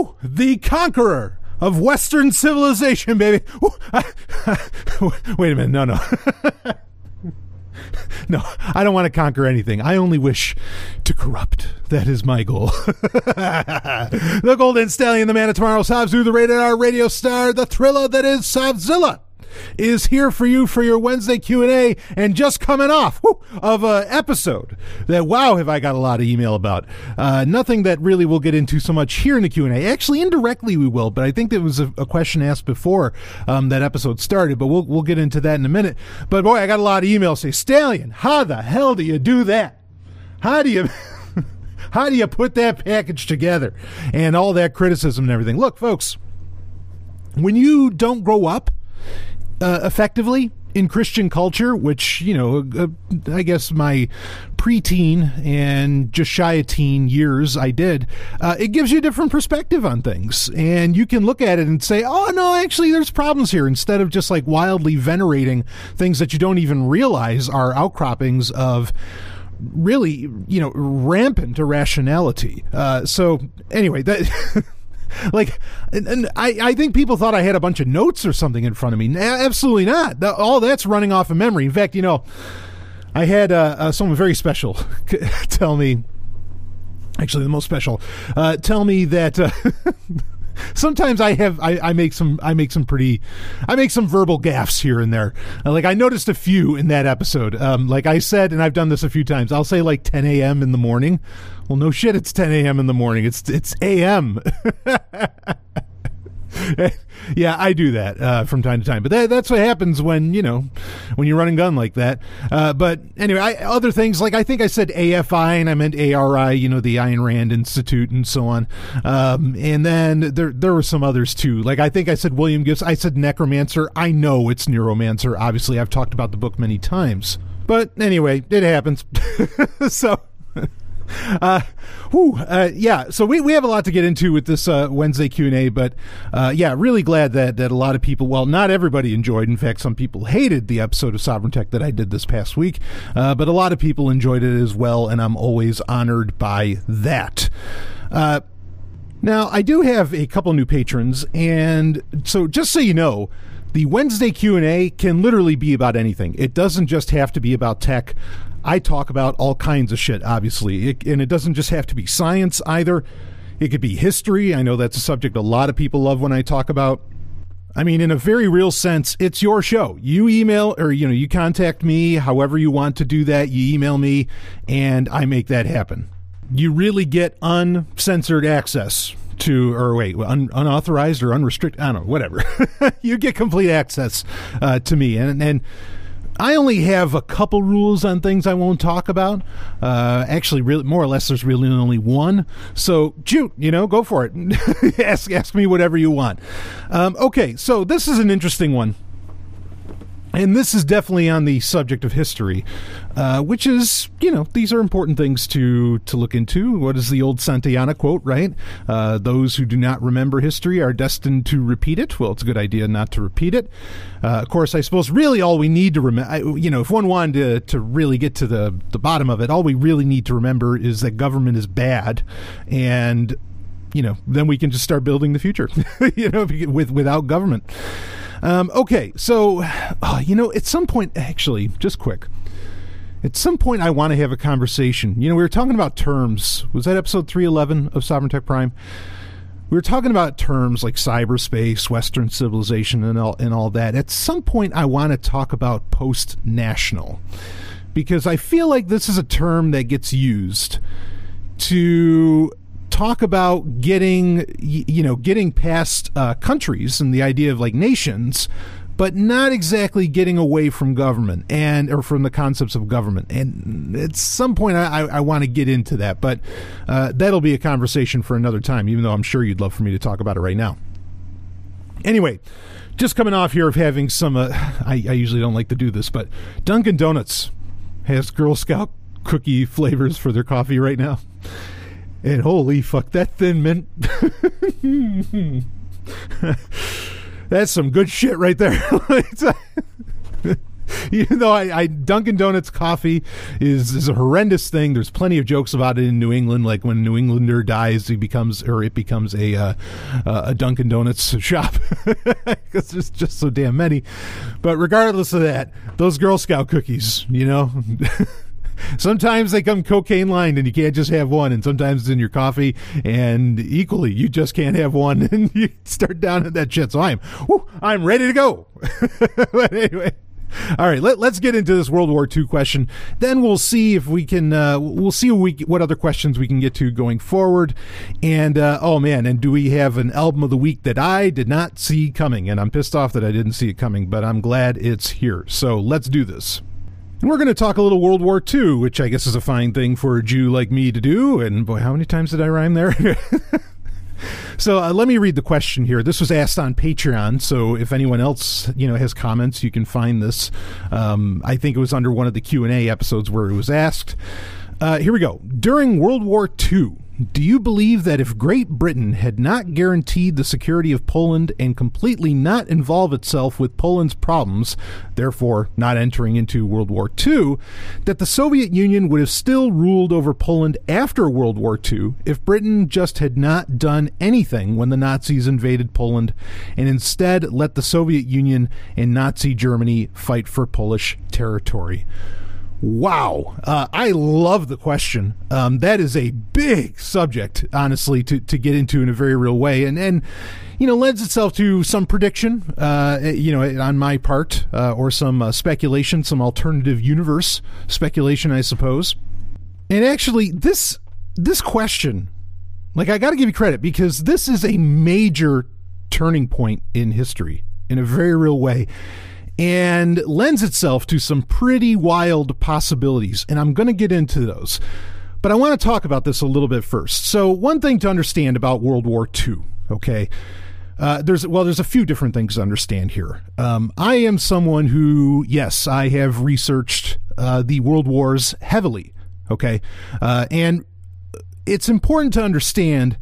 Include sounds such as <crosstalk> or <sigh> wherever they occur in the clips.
Woo! The conqueror of Western civilization, baby. <laughs> Wait a minute. No, no. <laughs> no, I don't want to conquer anything. I only wish to corrupt. That is my goal. <laughs> the Golden Stallion, the man of tomorrow, Sabzu, the rated R radio star, the thriller that is Sabzilla is here for you for your Wednesday Q&A and just coming off whoo, of an episode that, wow, have I got a lot of email about. Uh, nothing that really we'll get into so much here in the Q&A. Actually, indirectly we will, but I think there was a, a question asked before um, that episode started, but we'll, we'll get into that in a minute. But boy, I got a lot of emails say, Stallion, how the hell do you do that? How do you... <laughs> How do you put that package together? And all that criticism and everything. Look, folks, when you don't grow up uh, effectively in Christian culture, which, you know, uh, I guess my preteen and just shy of teen years I did, uh, it gives you a different perspective on things. And you can look at it and say, oh, no, actually, there's problems here, instead of just like wildly venerating things that you don't even realize are outcroppings of really, you know, rampant irrationality. Uh, so, anyway, that. <laughs> <laughs> like, and, and, I, I think people thought I had a bunch of notes or something in front of me. Absolutely not. all that's running off of memory. In fact, you know, I had uh, uh, someone very special <laughs> tell me, actually, the most special, uh, tell me that. Uh, <laughs> sometimes I have I, I, make some I make some pretty I make some verbal gaffes here and there. Uh, like I noticed a few in that episode. Um, like I said, and I've done this a few times. I'll say like 10 a.m. in the morning well, no shit, it's 10 a.m. in the morning. It's it's a.m. <laughs> <laughs> yeah, I do that uh, from time to time, but that, that's what happens when you know when you run and gun like that. Uh, but anyway, I, other things like I think I said AFI and I meant ARI, you know, the Ayn Rand Institute and so on. Um, and then there there were some others too. Like I think I said William Gibbs. I said necromancer. I know it's neuromancer. Obviously, I've talked about the book many times. But anyway, it happens. <laughs> so <laughs> uh, whew, uh, yeah. So we, we have a lot to get into with this uh, Wednesday Q and A, but uh, yeah, really glad that that a lot of people, well, not everybody enjoyed. In fact, some people hated the episode of Sovereign Tech that I did this past week, uh, but a lot of people enjoyed it as well, and I'm always honored by that. Uh, now, I do have a couple new patrons, and so just so you know the Wednesday Q&A can literally be about anything. It doesn't just have to be about tech. I talk about all kinds of shit, obviously. It, and it doesn't just have to be science either. It could be history. I know that's a subject a lot of people love when I talk about. I mean, in a very real sense, it's your show. You email or, you know, you contact me however you want to do that. You email me and I make that happen. You really get uncensored access to, or wait, un, unauthorized or unrestricted, I don't know, whatever. <laughs> you get complete access uh, to me. And, and, I only have a couple rules on things I won't talk about. Uh, actually, really, more or less, there's really only one. So, shoot, you know, go for it. <laughs> ask, ask me whatever you want. Um, okay, so this is an interesting one and this is definitely on the subject of history, uh, which is, you know, these are important things to to look into. What is the old Santayana quote, right? Uh, Those who do not remember history are destined to repeat it. Well, it's a good idea not to repeat it. Uh, of course, I suppose really all we need to remember, you know, if one wanted to, to really get to the, the bottom of it, all we really need to remember is that government is bad and you know, then we can just start building the future, <laughs> you know, with without government. Um, okay, so uh, you know, at some point, actually, just quick. At some point, I want to have a conversation. You know, we were talking about terms. Was that episode three eleven of Sovereign Tech Prime? We were talking about terms like cyberspace, Western civilization, and all and all that. At some point, I want to talk about post-national because I feel like this is a term that gets used to talk about getting you know getting past uh, countries and the idea of like nations but not exactly getting away from government and or from the concepts of government. And at some point, I, I want to get into that, but uh, that'll be a conversation for another time. Even though I'm sure you'd love for me to talk about it right now. Anyway, just coming off here of having some. Uh, I, I usually don't like to do this, but Dunkin' Donuts has Girl Scout cookie flavors for their coffee right now. And holy fuck, that thin mint. That's some good shit right there. <laughs> Even though I, I Dunkin' Donuts coffee is is a horrendous thing. There's plenty of jokes about it in New England. Like when a New Englander dies, he becomes or it becomes a uh, a Dunkin' Donuts shop <laughs> because there's just so damn many. But regardless of that, those Girl Scout cookies, you know. <laughs> sometimes they come cocaine lined and you can't just have one and sometimes it's in your coffee and equally you just can't have one <laughs> and you start down at that shit so i'm i'm ready to go <laughs> but anyway all right, let, us get into this World War II question. Then we'll see if we can. Uh, we'll see what, we, what other questions we can get to going forward. And uh, oh man, and do we have an album of the week that I did not see coming? And I'm pissed off that I didn't see it coming, but I'm glad it's here. So let's do this. We're going to talk a little World War II, which I guess is a fine thing for a Jew like me to do. And boy, how many times did I rhyme there? <laughs> so uh, let me read the question here. This was asked on Patreon, so if anyone else you know has comments, you can find this. Um, I think it was under one of the Q and A episodes where it was asked. Uh, here we go. During World War II, do you believe that if Great Britain had not guaranteed the security of Poland and completely not involve itself with Poland's problems, therefore not entering into World War II, that the Soviet Union would have still ruled over Poland after World War II if Britain just had not done anything when the Nazis invaded Poland and instead let the Soviet Union and Nazi Germany fight for Polish territory? Wow. Uh, I love the question. Um, that is a big subject, honestly, to, to get into in a very real way. And, and you know, lends itself to some prediction, uh, you know, on my part, uh, or some uh, speculation, some alternative universe speculation, I suppose. And actually, this this question, like, I got to give you credit because this is a major turning point in history in a very real way and lends itself to some pretty wild possibilities. And I'm going to get into those. But I want to talk about this a little bit first. So, one thing to understand about World War II, okay? Uh, there's well, there's a few different things to understand here. Um, I am someone who, yes, I have researched uh, the world wars heavily. Okay, uh, and it's important to understand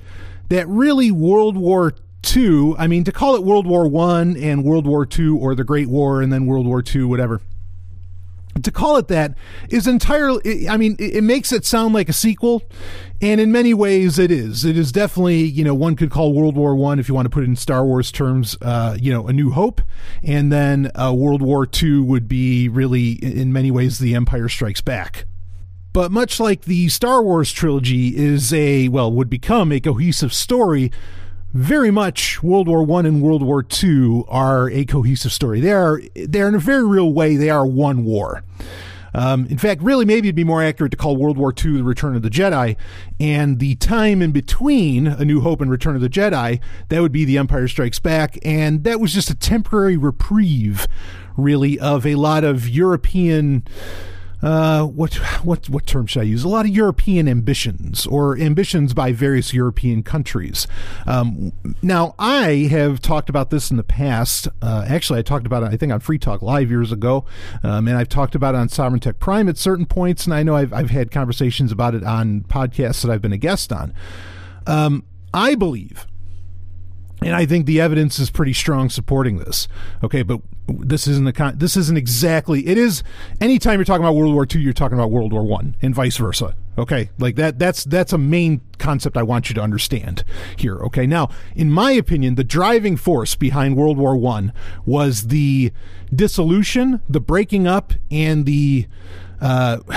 that really World War Two, I mean, to call it World War One and World War Two or the Great War and then World War Two, whatever. To call it that is entirely, I mean, it makes it sound like a sequel, and in many ways it is. It is definitely, you know, one could call World War One, if you want to put it in Star Wars terms, uh, you know, A New Hope, and then uh, World War Two would be really, in many ways, The Empire Strikes Back. But much like the Star Wars trilogy is a, well, would become a cohesive story, very much World War One and World War Two are a cohesive story. They are they're in a very real way they are one war. Um, in fact, really, maybe it'd be more accurate to call World War II the Return of the Jedi, and the time in between A New Hope and Return of the Jedi, that would be The Empire Strikes Back, and that was just a temporary reprieve, really, of a lot of European uh, what what what term should I use? A lot of European ambitions or ambitions by various European countries. Um, now, I have talked about this in the past. Uh, actually, I talked about it, I think, on Free Talk Live years ago, um, and I've talked about it on Sovereign Tech Prime at certain points, and I know I've, I've had conversations about it on podcasts that I've been a guest on. Um, I believe and I think the evidence is pretty strong supporting this. Okay, but this isn't the con- this isn't exactly it is anytime you're talking about World War II, you're talking about World War One and vice versa. Okay, like that that's that's a main concept I want you to understand here. Okay, now in my opinion, the driving force behind World War One was the dissolution, the breaking up, and the uh, <laughs>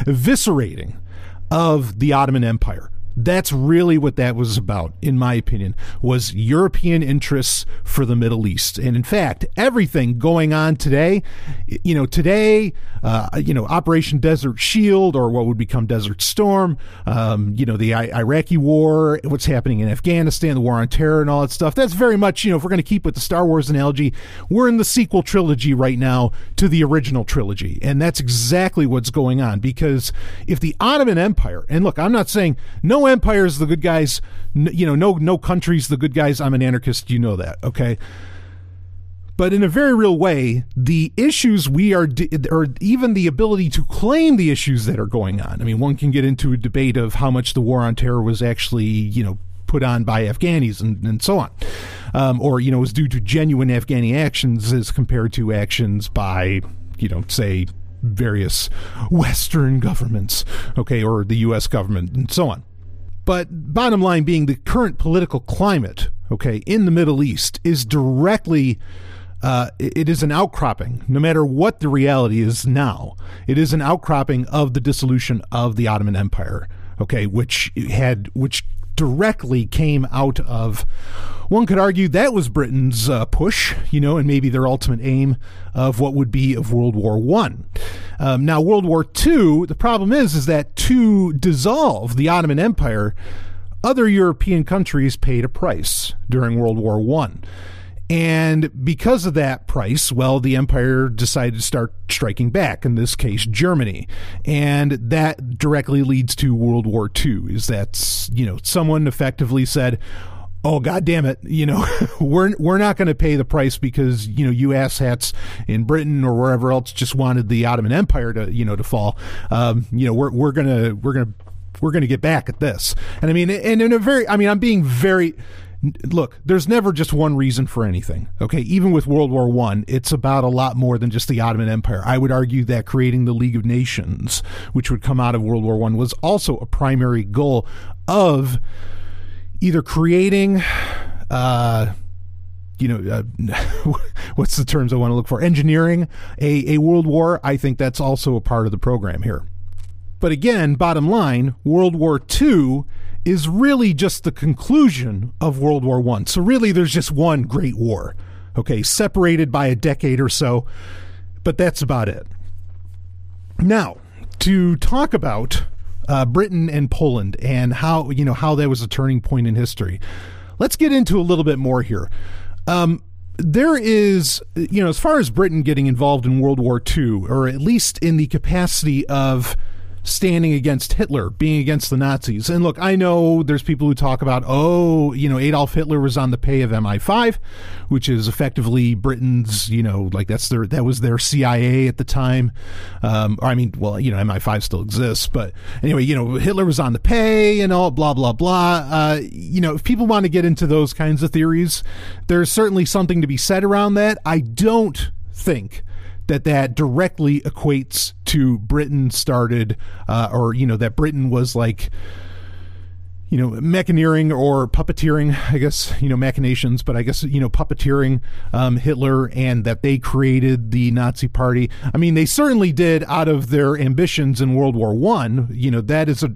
eviscerating of the Ottoman Empire. That's really what that was about, in my opinion, was European interests for the Middle East. And in fact, everything going on today, you know, today, uh, you know, Operation Desert Shield or what would become Desert Storm, um, you know, the I- Iraqi war, what's happening in Afghanistan, the war on terror and all that stuff. That's very much, you know, if we're going to keep with the Star Wars analogy, we're in the sequel trilogy right now to the original trilogy. And that's exactly what's going on because if the Ottoman Empire, and look, I'm not saying no empires the good guys. you know, no no countries the good guys. I'm an anarchist. You know that, okay? But in a very real way, the issues we are, or even the ability to claim the issues that are going on. I mean, one can get into a debate of how much the war on terror was actually, you know, put on by Afghanis and, and so on. Um, or, you know, was due to genuine Afghani actions as compared to actions by, you know, say, various Western governments, okay, or the U.S. government and so on. But bottom line being the current political climate, okay, in the Middle East is directly. Uh, it is an outcropping, no matter what the reality is now. It is an outcropping of the dissolution of the Ottoman Empire, okay, which had which directly came out of one could argue that was Britain's uh, push, you know, and maybe their ultimate aim of what would be of World War One. Um, now, World War Two, the problem is, is that to dissolve the Ottoman Empire, other European countries paid a price during World War One. And because of that price, well, the empire decided to start striking back, in this case, Germany. And that directly leads to World War II, is that, you know, someone effectively said, oh god damn it you know <laughs> we're we're not going to pay the price because you know you asshats in Britain or wherever else just wanted the Ottoman Empire to you know to fall um, you know we're we're going to we're going to we're going to get back at this and I mean and in a very I mean I'm being very look there's never just one reason for anything okay even with world war one it's about a lot more than just the ottoman empire i would argue that creating the league of nations which would come out of world war one was also a primary goal of either creating uh, you know, uh, <laughs> what's the terms I want to look for? Engineering a, a world war. I think that's also a part of the program here. But again, bottom line, World War II is really just the conclusion of World War One. So really, there's just one great war, okay, separated by a decade or so, but that's about it. Now, to talk about uh, Britain and Poland and how you know how that was a turning point in history. Let's get into a little bit more here. Um, there is, you know, as far as Britain getting involved in World War II, or at least in the capacity of standing against Hitler, being against the Nazis. And look, I know there's people who talk about, oh, you know, Adolf Hitler was on the pay of MI5, which is effectively Britain's, you know, like that's their that was their CIA at the time. Um, or I mean, well, you know, MI5 still exists, but anyway, you know, Hitler was on the pay and all blah blah blah. Uh, you know, if people want to get into those kinds of theories, there's certainly something to be said around that. I don't think that that directly equates to Britain started, uh, or you know that Britain was like you know, mechaneering or puppeteering, I guess, you know, machinations, but I guess, you know, puppeteering um, Hitler and that they created the Nazi party. I mean, they certainly did out of their ambitions in World War One. You know, that is a,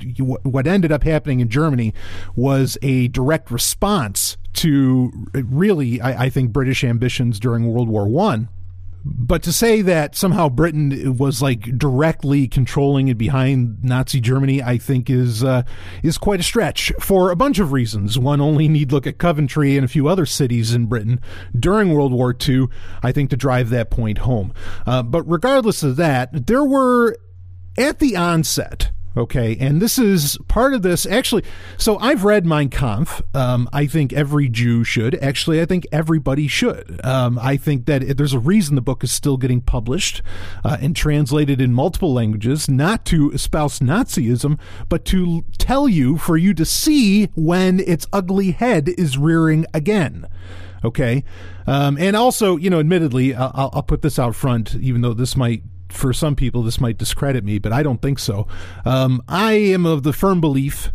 what ended up happening in Germany was a direct response to really, I, I think, British ambitions during World War One. But to say that somehow Britain was like directly controlling and behind Nazi Germany, I think is uh, is quite a stretch for a bunch of reasons. One only need look at Coventry and a few other cities in Britain during World War II, I think, to drive that point home. Uh, but regardless of that, there were at the onset Okay, and this is part of this. Actually, so I've read Mein Kampf. Um, I think every Jew should. Actually, I think everybody should. Um, I think that there's a reason the book is still getting published uh, and translated in multiple languages, not to espouse Nazism, but to tell you, for you to see when its ugly head is rearing again. Okay, um, and also, you know, admittedly, I'll, I'll put this out front, even though this might for some people, this might discredit me, but I don't think so. Um, I am of the firm belief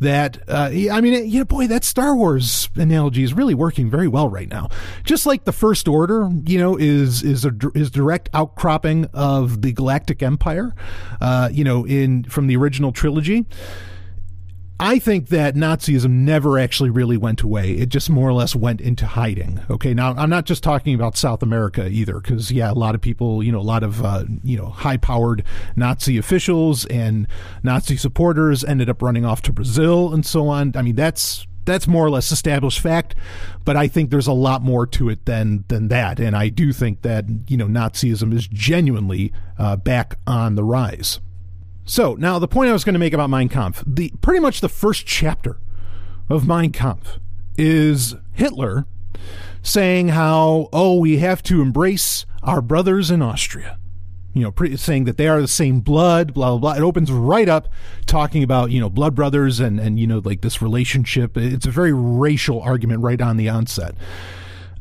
that uh, I mean, yeah, boy, that Star Wars analogy is really working very well right now. Just like the First Order, you know, is is a is direct outcropping of the Galactic Empire, uh, you know, in from the original trilogy. I think that Nazism never actually really went away. It just more or less went into hiding. Okay, now I'm not just talking about South America either, because yeah, a lot of people, you know, a lot of uh, you know high-powered Nazi officials and Nazi supporters ended up running off to Brazil and so on. I mean, that's that's more or less established fact, but I think there's a lot more to it than than that, and I do think that you know Nazism is genuinely uh, back on the rise. So now the point I was going to make about Mein Kampf, the pretty much the first chapter of Mein Kampf is Hitler saying how oh we have to embrace our brothers in Austria. you know, saying that they are the same blood, blah blah blah. It opens right up talking about you know blood brothers and and you know like this relationship. It's a very racial argument right on the onset.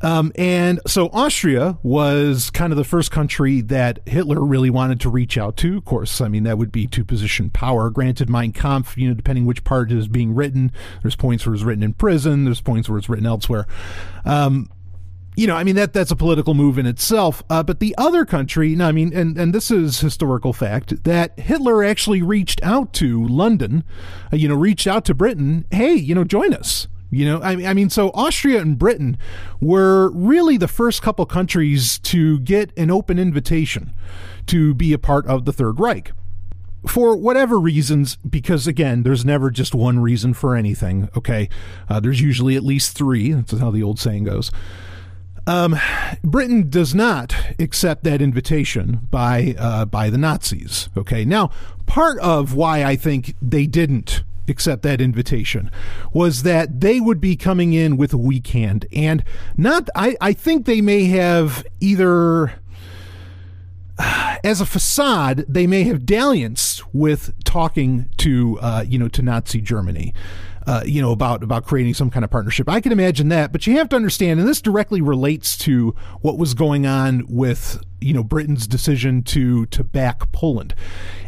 Um, and so Austria was kind of the first country that Hitler really wanted to reach out to. Of course, I mean, that would be to position power. Granted, Mein Kampf, you know, depending which part is being written, there's points where it's written in prison, there's points where it's written elsewhere. Um, you know, I mean that that's a political move in itself. Uh, but the other country, no, I mean, and and this is historical fact that Hitler actually reached out to London, uh, you know, reached out to Britain. Hey, you know, join us. You know, I, I mean, so Austria and Britain were really the first couple countries to get an open invitation to be a part of the Third Reich. For whatever reasons, because again, there's never just one reason for anything, okay? Uh, there's usually at least three. That's how the old saying goes. Um, Britain does not accept that invitation by uh, by the Nazis. Okay, now part of why I think they didn't accept that invitation was that they would be coming in with a weak hand and not I, I think they may have either <sighs> as a facade they may have dalliance with talking to uh, you know to Nazi Germany uh, you know about about creating some kind of partnership. I can imagine that, but you have to understand, and this directly relates to what was going on with you know Britain's decision to to back Poland,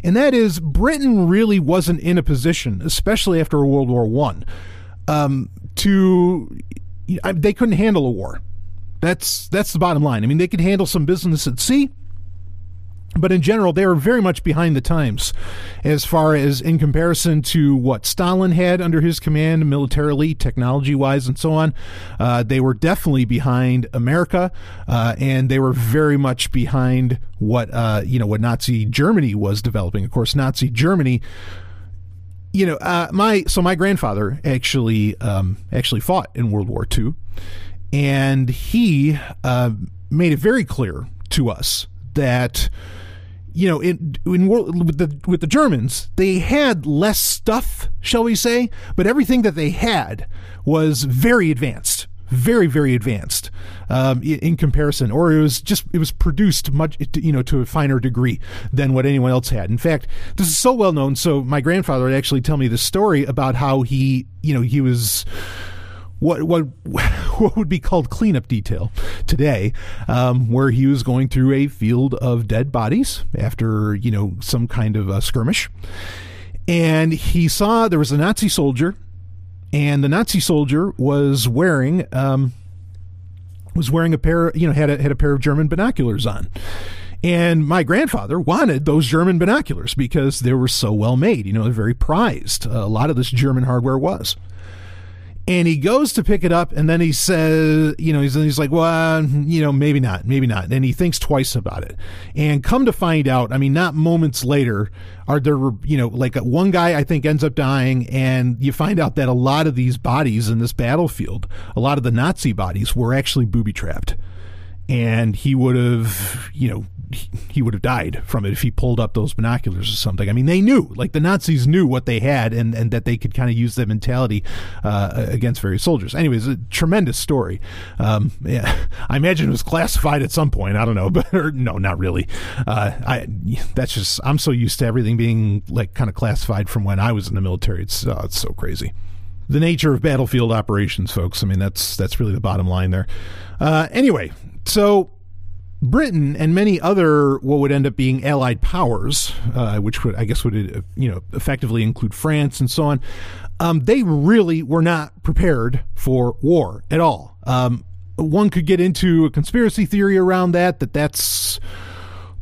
and that is Britain really wasn't in a position, especially after World War One, um, to they couldn't handle a war. That's that's the bottom line. I mean, they could handle some business at sea but in general, they were very much behind the times as far as in comparison to what Stalin had under his command militarily, technology wise, and so on. Uh, they were definitely behind America, uh, and they were very much behind what uh, you know what Nazi Germany was developing. Of course, Nazi Germany. You know, uh, my so my grandfather actually um, actually fought in World War II, and he uh, made it very clear to us that you know, in, in with the with the Germans, they had less stuff, shall we say, but everything that they had was very advanced, very very advanced um, in comparison, or it was just it was produced much, you know, to a finer degree than what anyone else had. In fact, this is so well known. So my grandfather would actually tell me the story about how he, you know, he was what what <laughs> what would be called cleanup detail today, um, where he was going through a field of dead bodies after you know some kind of a skirmish, and he saw there was a Nazi soldier, and the Nazi soldier was wearing um, was wearing a pair you know had a had a pair of German binoculars on. And my grandfather wanted those German binoculars because they were so well made. You know, they're very prized. a lot of this German hardware was and he goes to pick it up and then he says you know he's, he's like well uh, you know maybe not maybe not. And he thinks twice about it. And come to find out i mean not moments later are there you know like uh, one guy i think ends up dying and you find out that a lot of these bodies in this battlefield a lot of the nazi bodies were actually booby trapped and he would have you know he would have died from it if he pulled up those binoculars or something. I mean, they knew, like the Nazis knew what they had, and, and that they could kind of use that mentality uh, against various soldiers. Anyways, a tremendous story. Um, yeah, I imagine it was classified at some point. I don't know, <laughs> but or, no, not really. Uh, I that's just I'm so used to everything being like kind of classified from when I was in the military. It's uh, it's so crazy the nature of battlefield operations, folks. I mean, that's that's really the bottom line there. Uh, anyway, so Britain and many other what would end up being Allied powers, uh, which would I guess would uh, you know effectively include France and so on, um, they really were not prepared for war at all. Um, one could get into a conspiracy theory around that that that's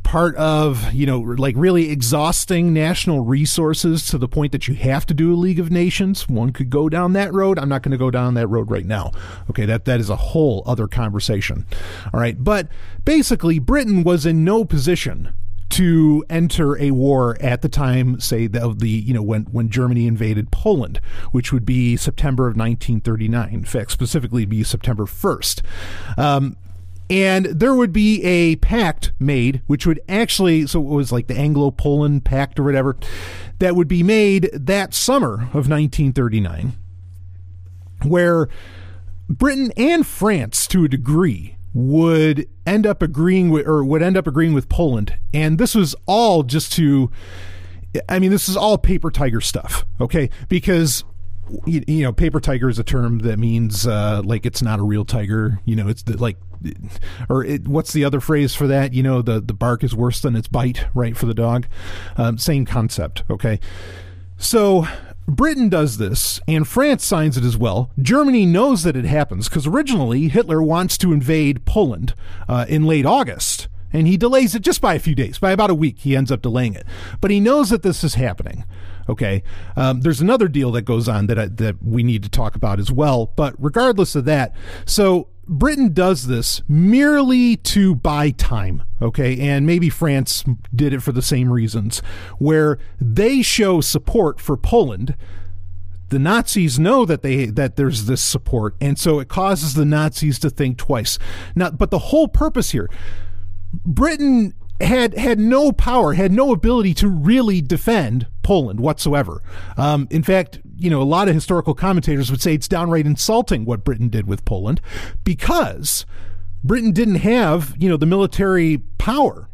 part of you know like really exhausting national resources to the point that you have to do a league of nations one could go down that road i'm not going to go down that road right now okay that that is a whole other conversation all right but basically britain was in no position to enter a war at the time, say of the you know when when Germany invaded Poland, which would be September of 1939. In fact, specifically be September 1st. Um, and there would be a pact made, which would actually, so it was like the Anglo Poland Pact or whatever, that would be made that summer of 1939, where Britain and France, to a degree, would end up agreeing with or would end up agreeing with Poland. And this was all just to I mean this is all paper tiger stuff okay? Because you, you know paper tiger is a term that means uh, like it's not a real tiger you know it's the, like or it, what's the other phrase for that you know the the bark is worse than its bite right for the dog um, same concept okay so Britain does this, and France signs it as well. Germany knows that it happens because originally Hitler wants to invade Poland uh, in late August, and he delays it just by a few days. By about a week, he ends up delaying it. But he knows that this is happening. Okay, um, there's another deal that goes on that I, that we need to talk about as well. But regardless of that, so Britain does this merely to buy time, okay? And maybe France did it for the same reasons, where they show support for Poland. The Nazis know that they that there's this support, and so it causes the Nazis to think twice. Now, but the whole purpose here, Britain had had no power, had no ability to really defend Poland whatsoever. Um, in fact, you know, a lot of historical commentators would say it's downright insulting what Britain did with Poland because Britain didn't have, you know, the military power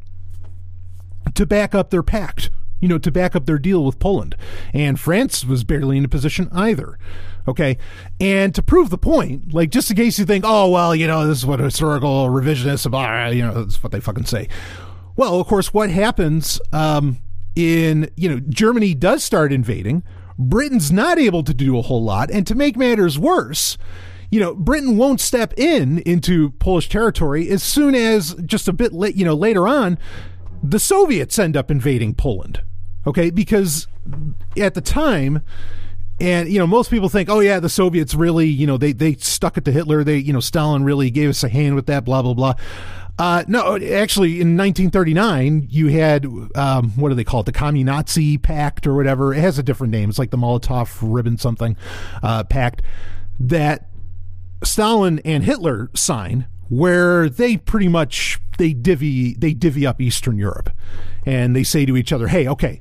to back up their pact, you know, to back up their deal with Poland. And France was barely in a position either. Okay. And to prove the point, like just in case you think, oh, well, you know, this is what historical revisionists, blah, you know, that's what they fucking say. Well, of course, what happens um, in, you know, Germany does start invading. Britain's not able to do a whole lot. And to make matters worse, you know, Britain won't step in into Polish territory as soon as just a bit late, you know, later on, the Soviets end up invading Poland. Okay. Because at the time, and you know, most people think, oh yeah, the Soviets really, you know, they they stuck it to Hitler. They, you know, Stalin really gave us a hand with that. Blah blah blah. Uh, no, actually, in 1939, you had um, what do they call it? The Communazi Pact or whatever. It has a different name. It's like the Molotov Ribbon something uh, pact that Stalin and Hitler sign, where they pretty much they divvy they divvy up Eastern Europe, and they say to each other, "Hey, okay."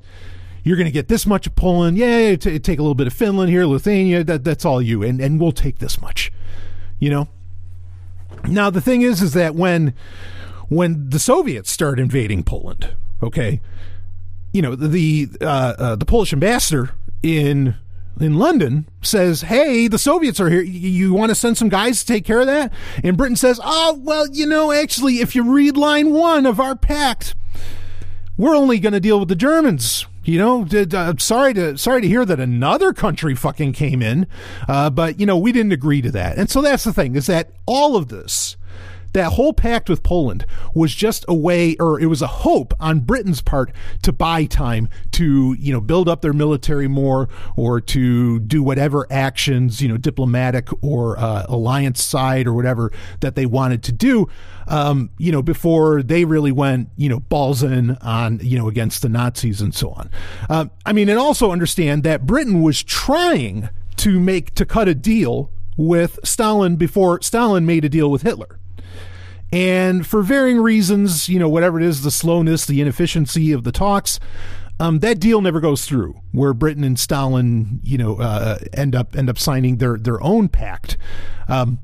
You're going to get this much of Poland. Yeah, t- take a little bit of Finland here, Lithuania. That, that's all you, and and we'll take this much. You know, now the thing is, is that when when the Soviets start invading Poland, okay, you know the uh, uh, the Polish ambassador in in London says, "Hey, the Soviets are here. You, you want to send some guys to take care of that?" And Britain says, "Oh, well, you know, actually, if you read line one of our pact, we're only going to deal with the Germans." You know, did, uh, sorry to sorry to hear that another country fucking came in, uh, but you know we didn't agree to that, and so that's the thing is that all of this that whole pact with Poland was just a way, or it was a hope on Britain's part to buy time to, you know, build up their military more or to do whatever actions, you know, diplomatic or uh, alliance side or whatever that they wanted to do, um, you know, before they really went, you know, balls in on, you know, against the Nazis and so on. Uh, I mean, and also understand that Britain was trying to make, to cut a deal with Stalin before Stalin made a deal with Hitler. And for varying reasons, you know, whatever it is, the slowness, the inefficiency of the talks, um, that deal never goes through. Where Britain and Stalin, you know, uh, end up end up signing their their own pact. Um,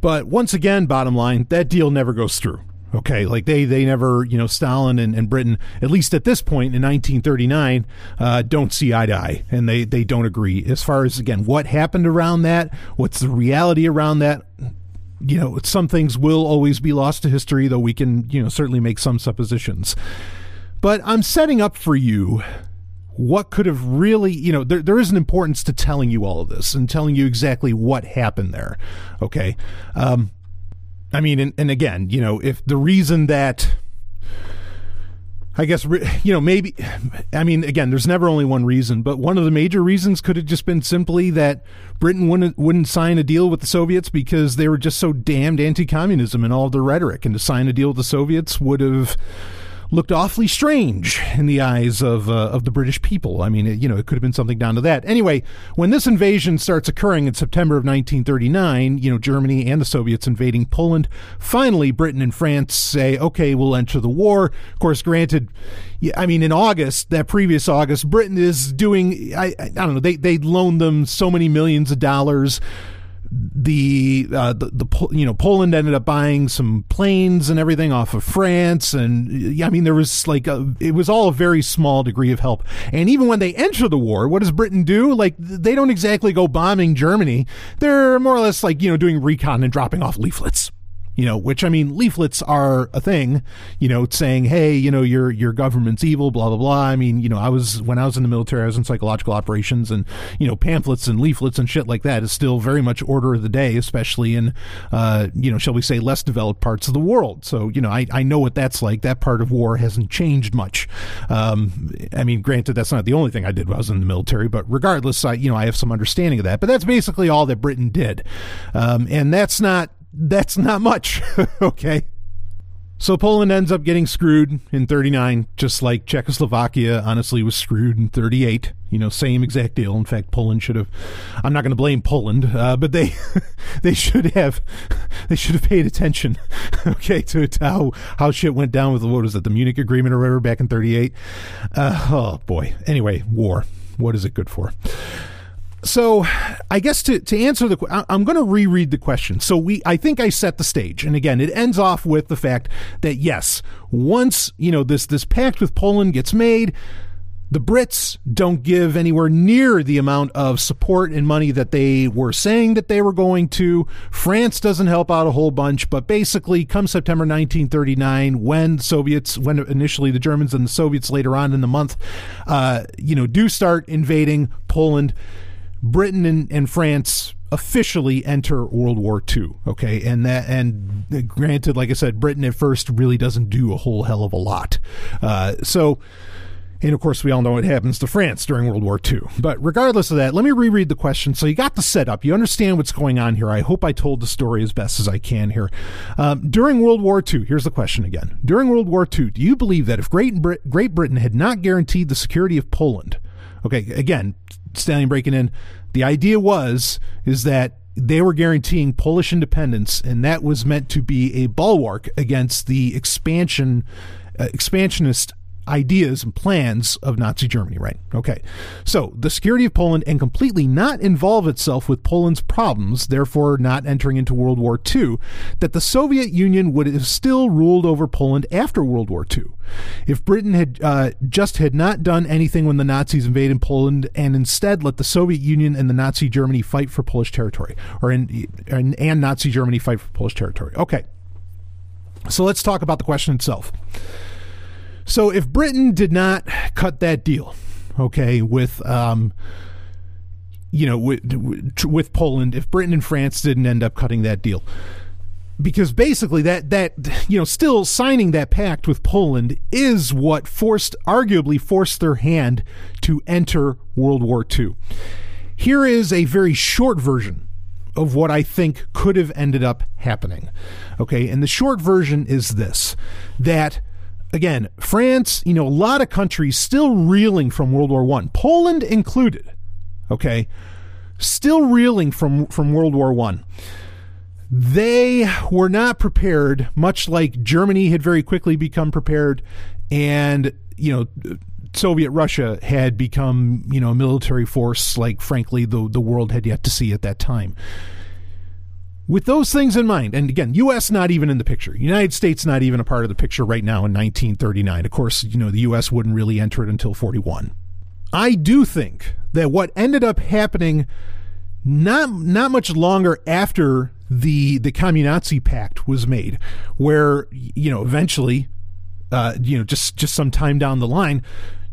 but once again, bottom line, that deal never goes through. Okay, like they they never, you know, Stalin and, and Britain, at least at this point in 1939, uh, don't see eye to eye, and they they don't agree as far as again what happened around that, what's the reality around that you know, some things will always be lost to history, though we can, you know, certainly make some suppositions. But I'm setting up for you what could have really, you know, there, there is an importance to telling you all of this and telling you exactly what happened there. Okay. Um, I mean, and, and again, you know, if the reason that I guess <sighs> you know maybe <sighs> I mean again there's never only one reason but one of the major reasons could have just been simply that Britain wouldn't wouldn't sign a deal with the Soviets because they were just so damned anti-communism and all their rhetoric and to sign a deal with the Soviets would have looked awfully strange in the eyes of uh, of the British people. I mean, it, you know, it could have been something down to that. Anyway, when this invasion starts occurring in September of 1939, you know, Germany and the Soviets invading Poland. Finally, Britain and France say, "Okay, we'll enter the war." Of course, granted, I mean, in August, that previous August, Britain is doing. I, I don't know. They they loaned them so many millions of dollars the, uh, the the you know Poland ended up buying some planes and everything off of France, and I mean there was like a, it was all a very small degree of help. And even when they enter the war, what does Britain do? Like they don't exactly go bombing Germany. They're more or less like you know doing recon and dropping off leaflets you know, which I mean, leaflets are a thing, you know, saying, hey, you know, your your government's evil, blah blah blah. I mean, you know, I was when I was in the military, I was in psychological operations, and you know, pamphlets and leaflets and shit like that is still very much order of the day, especially in, uh, you know, shall we say, less developed parts of the world. So, you know, I I know what that's like. That part of war hasn't changed much. Um, I mean, granted, that's not the only thing I did while I was in the military, but regardless, I you know, I have some understanding of that. But that's basically all that Britain did, um, and that's not that's not much. <laughs> okay. So Poland ends up getting screwed in 39, just like Czechoslovakia honestly was screwed in 38. You know, same exact deal. In fact, Poland should have. I'm not going to blame Poland, uh, but they <laughs> they should have <laughs> they should have paid attention, okay, to, to, how how shit went down with what was it, the Munich Agreement or whatever back in 38. Uh, oh boy. Anyway, war. What is it good for? So, I guess to, to answer the, I'm going to reread the question. So we, I think I set the stage, and again, it ends off with the fact that yes, once you know this this pact with Poland gets made, the Brits don't give anywhere near the amount of support and money that they were saying that they were going to. France doesn't help out a whole bunch, but basically, come September 1939, when Soviets, when initially the Germans and the Soviets later on in the month, uh, you know, do start invading Poland Britain and, and France officially enter World War II. Okay, and that and granted, like I said, Britain at first really doesn't do a whole hell of a lot. Uh, so. And of course, we all know what happens to France during World War II. But regardless of that, let me reread the question. So you got the setup. You understand what's going on here. I hope I told the story as best as I can here. Um, during World War II, here's the question again. During World War II, do you believe that if Great, Brit- Great Britain had not guaranteed the security of Poland, okay, again, Stallion breaking in. The idea was is that they were guaranteeing Polish independence, and that was meant to be a bulwark against the expansion, uh, expansionist ideas and plans of Nazi Germany, right? Okay. So the security of Poland and completely not involve itself with Poland's problems, therefore not entering into World War II, that the Soviet Union would have still ruled over Poland after World War II. If Britain had uh, just had not done anything when the Nazis invaded Poland and instead let the Soviet Union and the Nazi Germany fight for Polish territory, or in, and, and Nazi Germany fight for Polish territory. Okay. So let's talk about the question itself. So if Britain did not cut that deal, okay, with um, you know, with, with Poland, if Britain and France didn't end up cutting that deal, because basically that that you know still signing that pact with Poland is what forced arguably forced their hand to enter World War II. Here is a very short version of what I think could have ended up happening. Okay, and the short version is this that again, France, you know, a lot of countries still reeling from World War One, Poland included. Okay, still reeling from from World War One. They were not prepared, much like Germany had very quickly become prepared, and you know. Soviet Russia had become, you know, a military force like, frankly, the the world had yet to see at that time with those things in mind, and again, U.S. not even in the picture, United States not even a part of the picture right now in 1939. Of course, you know, the U.S. wouldn't really enter it until 41. I do think that what ended up happening not not much longer after the the Communazi Pact was made, where you know eventually, uh, you know, just just some time down the line,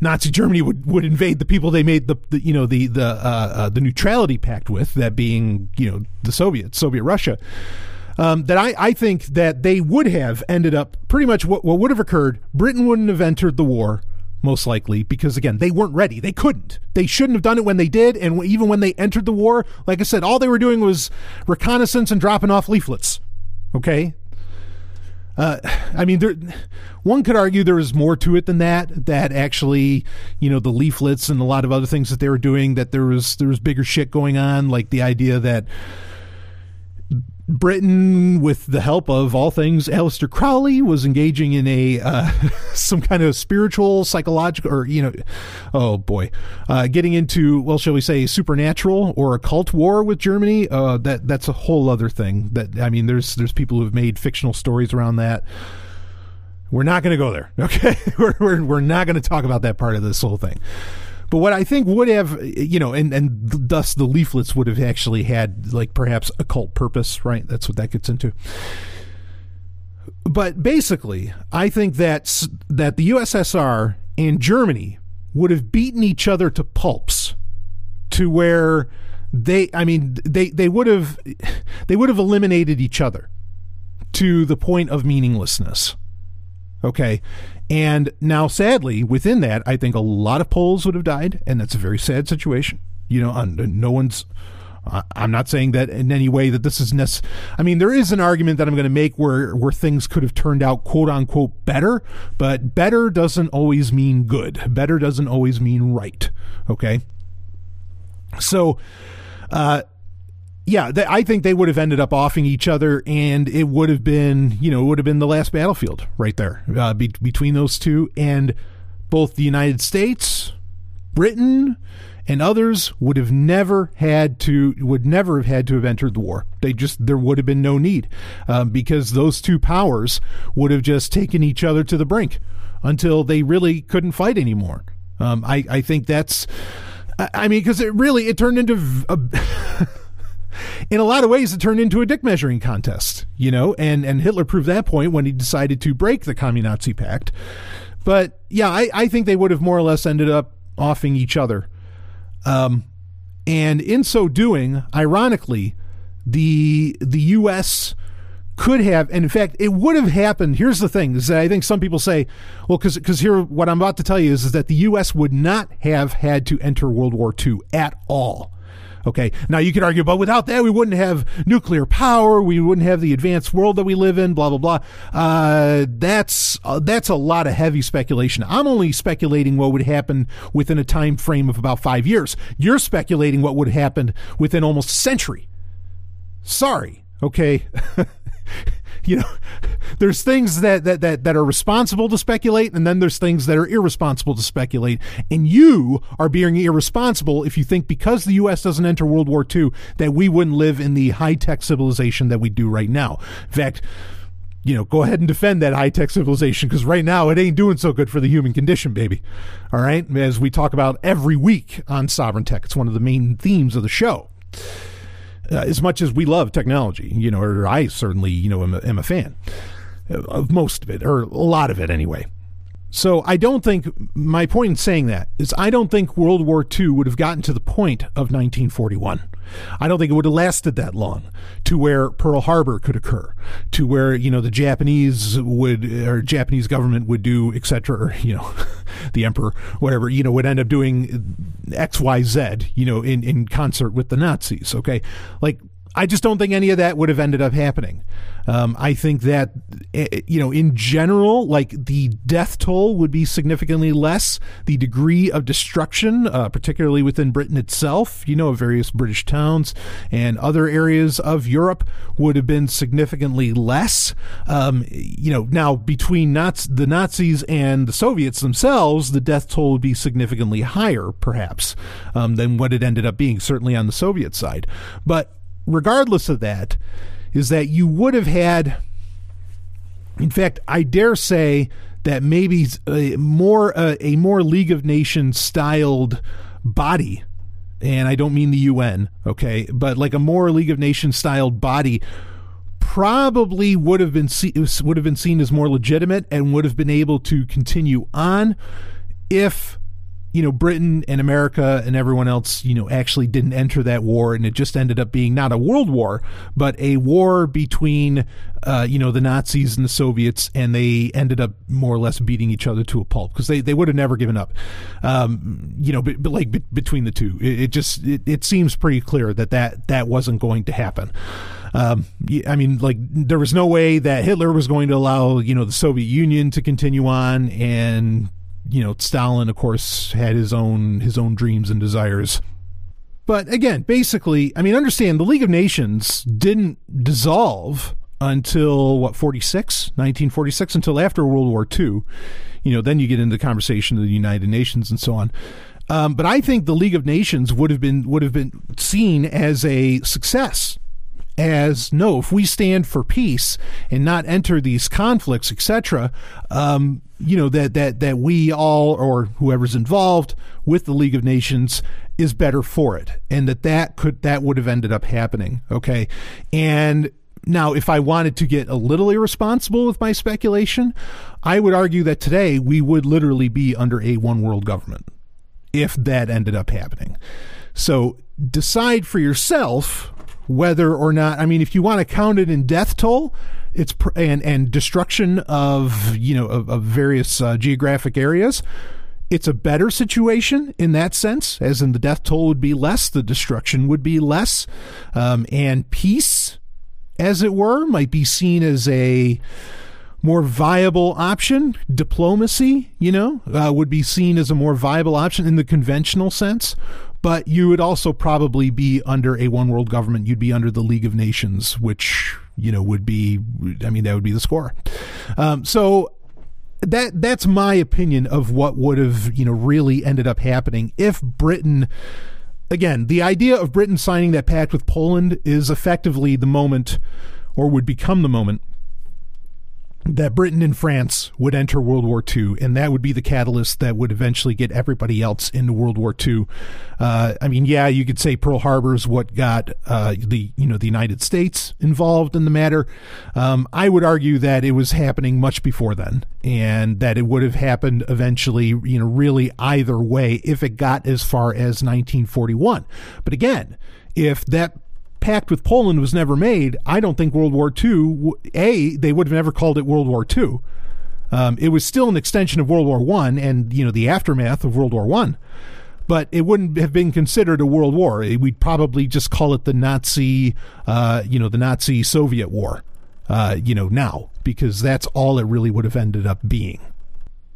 Nazi Germany would, would invade the people they made the, the you know the the uh, uh, the neutrality pact with, that being you know the Soviets, Soviet Russia. Um, that I, I think that they would have ended up pretty much what, what would have occurred. Britain wouldn't have entered the war, most likely, because again, they weren't ready. They couldn't. They shouldn't have done it when they did. And even when they entered the war, like I said, all they were doing was reconnaissance and dropping off leaflets. Okay. Uh, I mean, there, one could argue there is more to it than that. That actually, you know, the leaflets and a lot of other things that they were doing, that there was there was bigger shit going on, like the idea that Britain, with the help of all things Aleister Crowley, was engaging in a uh, <laughs> some kind of spiritual, psychological, or you know, oh boy, uh, getting into well, shall we say, supernatural or occult war with Germany. Uh, that that's a whole other thing. That I mean, there's there's people who have made fictional stories around that. We're not going to go there. <laughs> Okay, we're, we're we're not going to talk about that part of this whole thing. But what I think would have, you know, and and thus the leaflets would have actually had like perhaps occult purpose, right? That's what that gets into. But basically, I think that that the USSR and Germany would have beaten each other to pulps, to where they, I mean, they they would have they would have eliminated each other to the point of meaninglessness. Okay. And now, sadly, within that, I think a lot of Poles would have died, and that's a very sad situation. You know, no one's. I'm not saying that in any way that this is necessary. I mean, there is an argument that I'm going to make where where things could have turned out quote unquote better, but better doesn't always mean good. Better doesn't always mean right. Okay. So, uh, yeah, they, I think they would have ended up offing each other, and it would have been, you know, it would have been the last battlefield right there uh, be, between those two, and both the United States, Britain, and others would have never had to would never have had to have entered the war. They just there would have been no need um, because those two powers would have just taken each other to the brink until they really couldn't fight anymore. Um, I I think that's. I mean, because it really it turned into a, <laughs> in a lot of ways, it turned into a dick measuring contest, you know, and, and Hitler proved that point when he decided to break the Communist Pact. But yeah, I, I think they would have more or less ended up offing each other. Um, and in so doing, ironically, the the U.S. could have, and in fact, it would have happened. Here's the thing: is that I think some people say, well, because because here, what I'm about to tell you is, is that the U.S. would not have had to enter World War II at all Okay. Now you could argue, but without that, we wouldn't have nuclear power. We wouldn't have the advanced world that we live in. Blah blah blah. Uh, that's uh, that's a lot of heavy speculation. I'm only speculating what would happen within a time frame of about five years. You're speculating what would happen within almost a century. Sorry. Okay. <laughs> you know, there's things that, that, that, that are responsible to speculate, and then there's things that are irresponsible to speculate. And you are being irresponsible if you think because the U.S. doesn't enter World War II that we wouldn't live in the high tech civilization that we do right now. In fact, you know, go ahead and defend that high tech civilization because right now it ain't doing so good for the human condition, baby. All right. As we talk about every week on Sovereign Tech, it's one of the main themes of the show uh, as much as we love technology, you know, or I certainly, you know, am a, am a fan of most of it, or a lot of it anyway. So I don't think my point in saying that is I don't think World War II would have gotten to the point of 1941. I don't think it would have lasted that long to where Pearl Harbor could occur, to where you know the Japanese would or Japanese government would do etc. Or you know <laughs> the emperor whatever you know would end up doing X Y Z you know in in concert with the Nazis. Okay, like I just don't think any of that would have ended up happening. Um, I think that, eh, eh, you know, in general, like the death toll would be significantly less. The degree of destruction, uh, particularly within Britain itself, you know, various British towns and other areas of Europe, would have been significantly less. Um, you know, now between Nazi, the Nazis and the Soviets themselves, the death toll would be significantly higher, perhaps, um, than what it ended up being, certainly on the Soviet side. But regardless of that, is that you would have had, in fact, I dare say that maybe a more uh, a more League of Nations styled body, and I don't mean the UN, okay, but like a more League of Nations styled body probably would have been see- would have been seen as more legitimate and would have been able to continue on if you know, Britain and America and everyone else, you know, actually didn't enter that war, and it just ended up being not a world war, but a war between, uh, you know, the Nazis and the Soviets, and they ended up more or less beating each other to a pulp because they, they would have never given up, um, you know, but, but like between the two, it, it just it, it, seems pretty clear that that that wasn't going to happen. Um, I mean, like there was no way that Hitler was going to allow you know the Soviet Union to continue on and you know, Stalin, of course, had his own his own dreams and desires. But again, basically, I mean, understand the League of Nations didn't dissolve until what 46 1946 until after world war ii you know then you get into the conversation of the united nations and so on. Um, but i think the league of nations would have been would have been seen as a success as no if we stand for peace and not enter these conflicts etc um, you know that that that we all or whoever's involved with the league of nations is better for it and that that could that would have ended up happening okay and now, if I wanted to get a little irresponsible with my speculation, I would argue that today we would literally be under a one world government if that ended up happening. So decide for yourself whether or not, I mean, if you want to count it in death toll, it's and and destruction of you know of, of various uh, geographic areas it's a better situation in that sense, as in the death toll would be less, the destruction would be less, um, and peace as it were, might be seen as a more viable option. Diplomacy, you know, uh, would be seen as a more viable option in the conventional sense. But you would also probably be under a one world government. You'd be under the League of Nations, which, you know, would be, I mean, that would be the score. Um, so that that's my opinion of what would have, you know, really ended up happening if Britain again, the idea of Britain signing that pact with Poland is effectively the moment, or would become the moment, that Britain and France would enter World War II, and that would be the catalyst that would eventually get everybody else into World War II. Uh, I mean, yeah, you could say Pearl Harbor is what got uh, the you know the United States involved in the matter. Um, I would argue that it was happening much before then, and that it would have happened eventually. You know, really either way if it got as far as 1941. But again, if that pact with Poland was never made, I don't think World War II, A, they would have never called it World War II. Um, it was still an extension of World War One and you know the aftermath of World War One, but it wouldn't have been considered a world war. We'd probably just call it the Nazi, uh, you know, the Nazi Soviet War, uh, you know, now because that's all it really would have ended up being.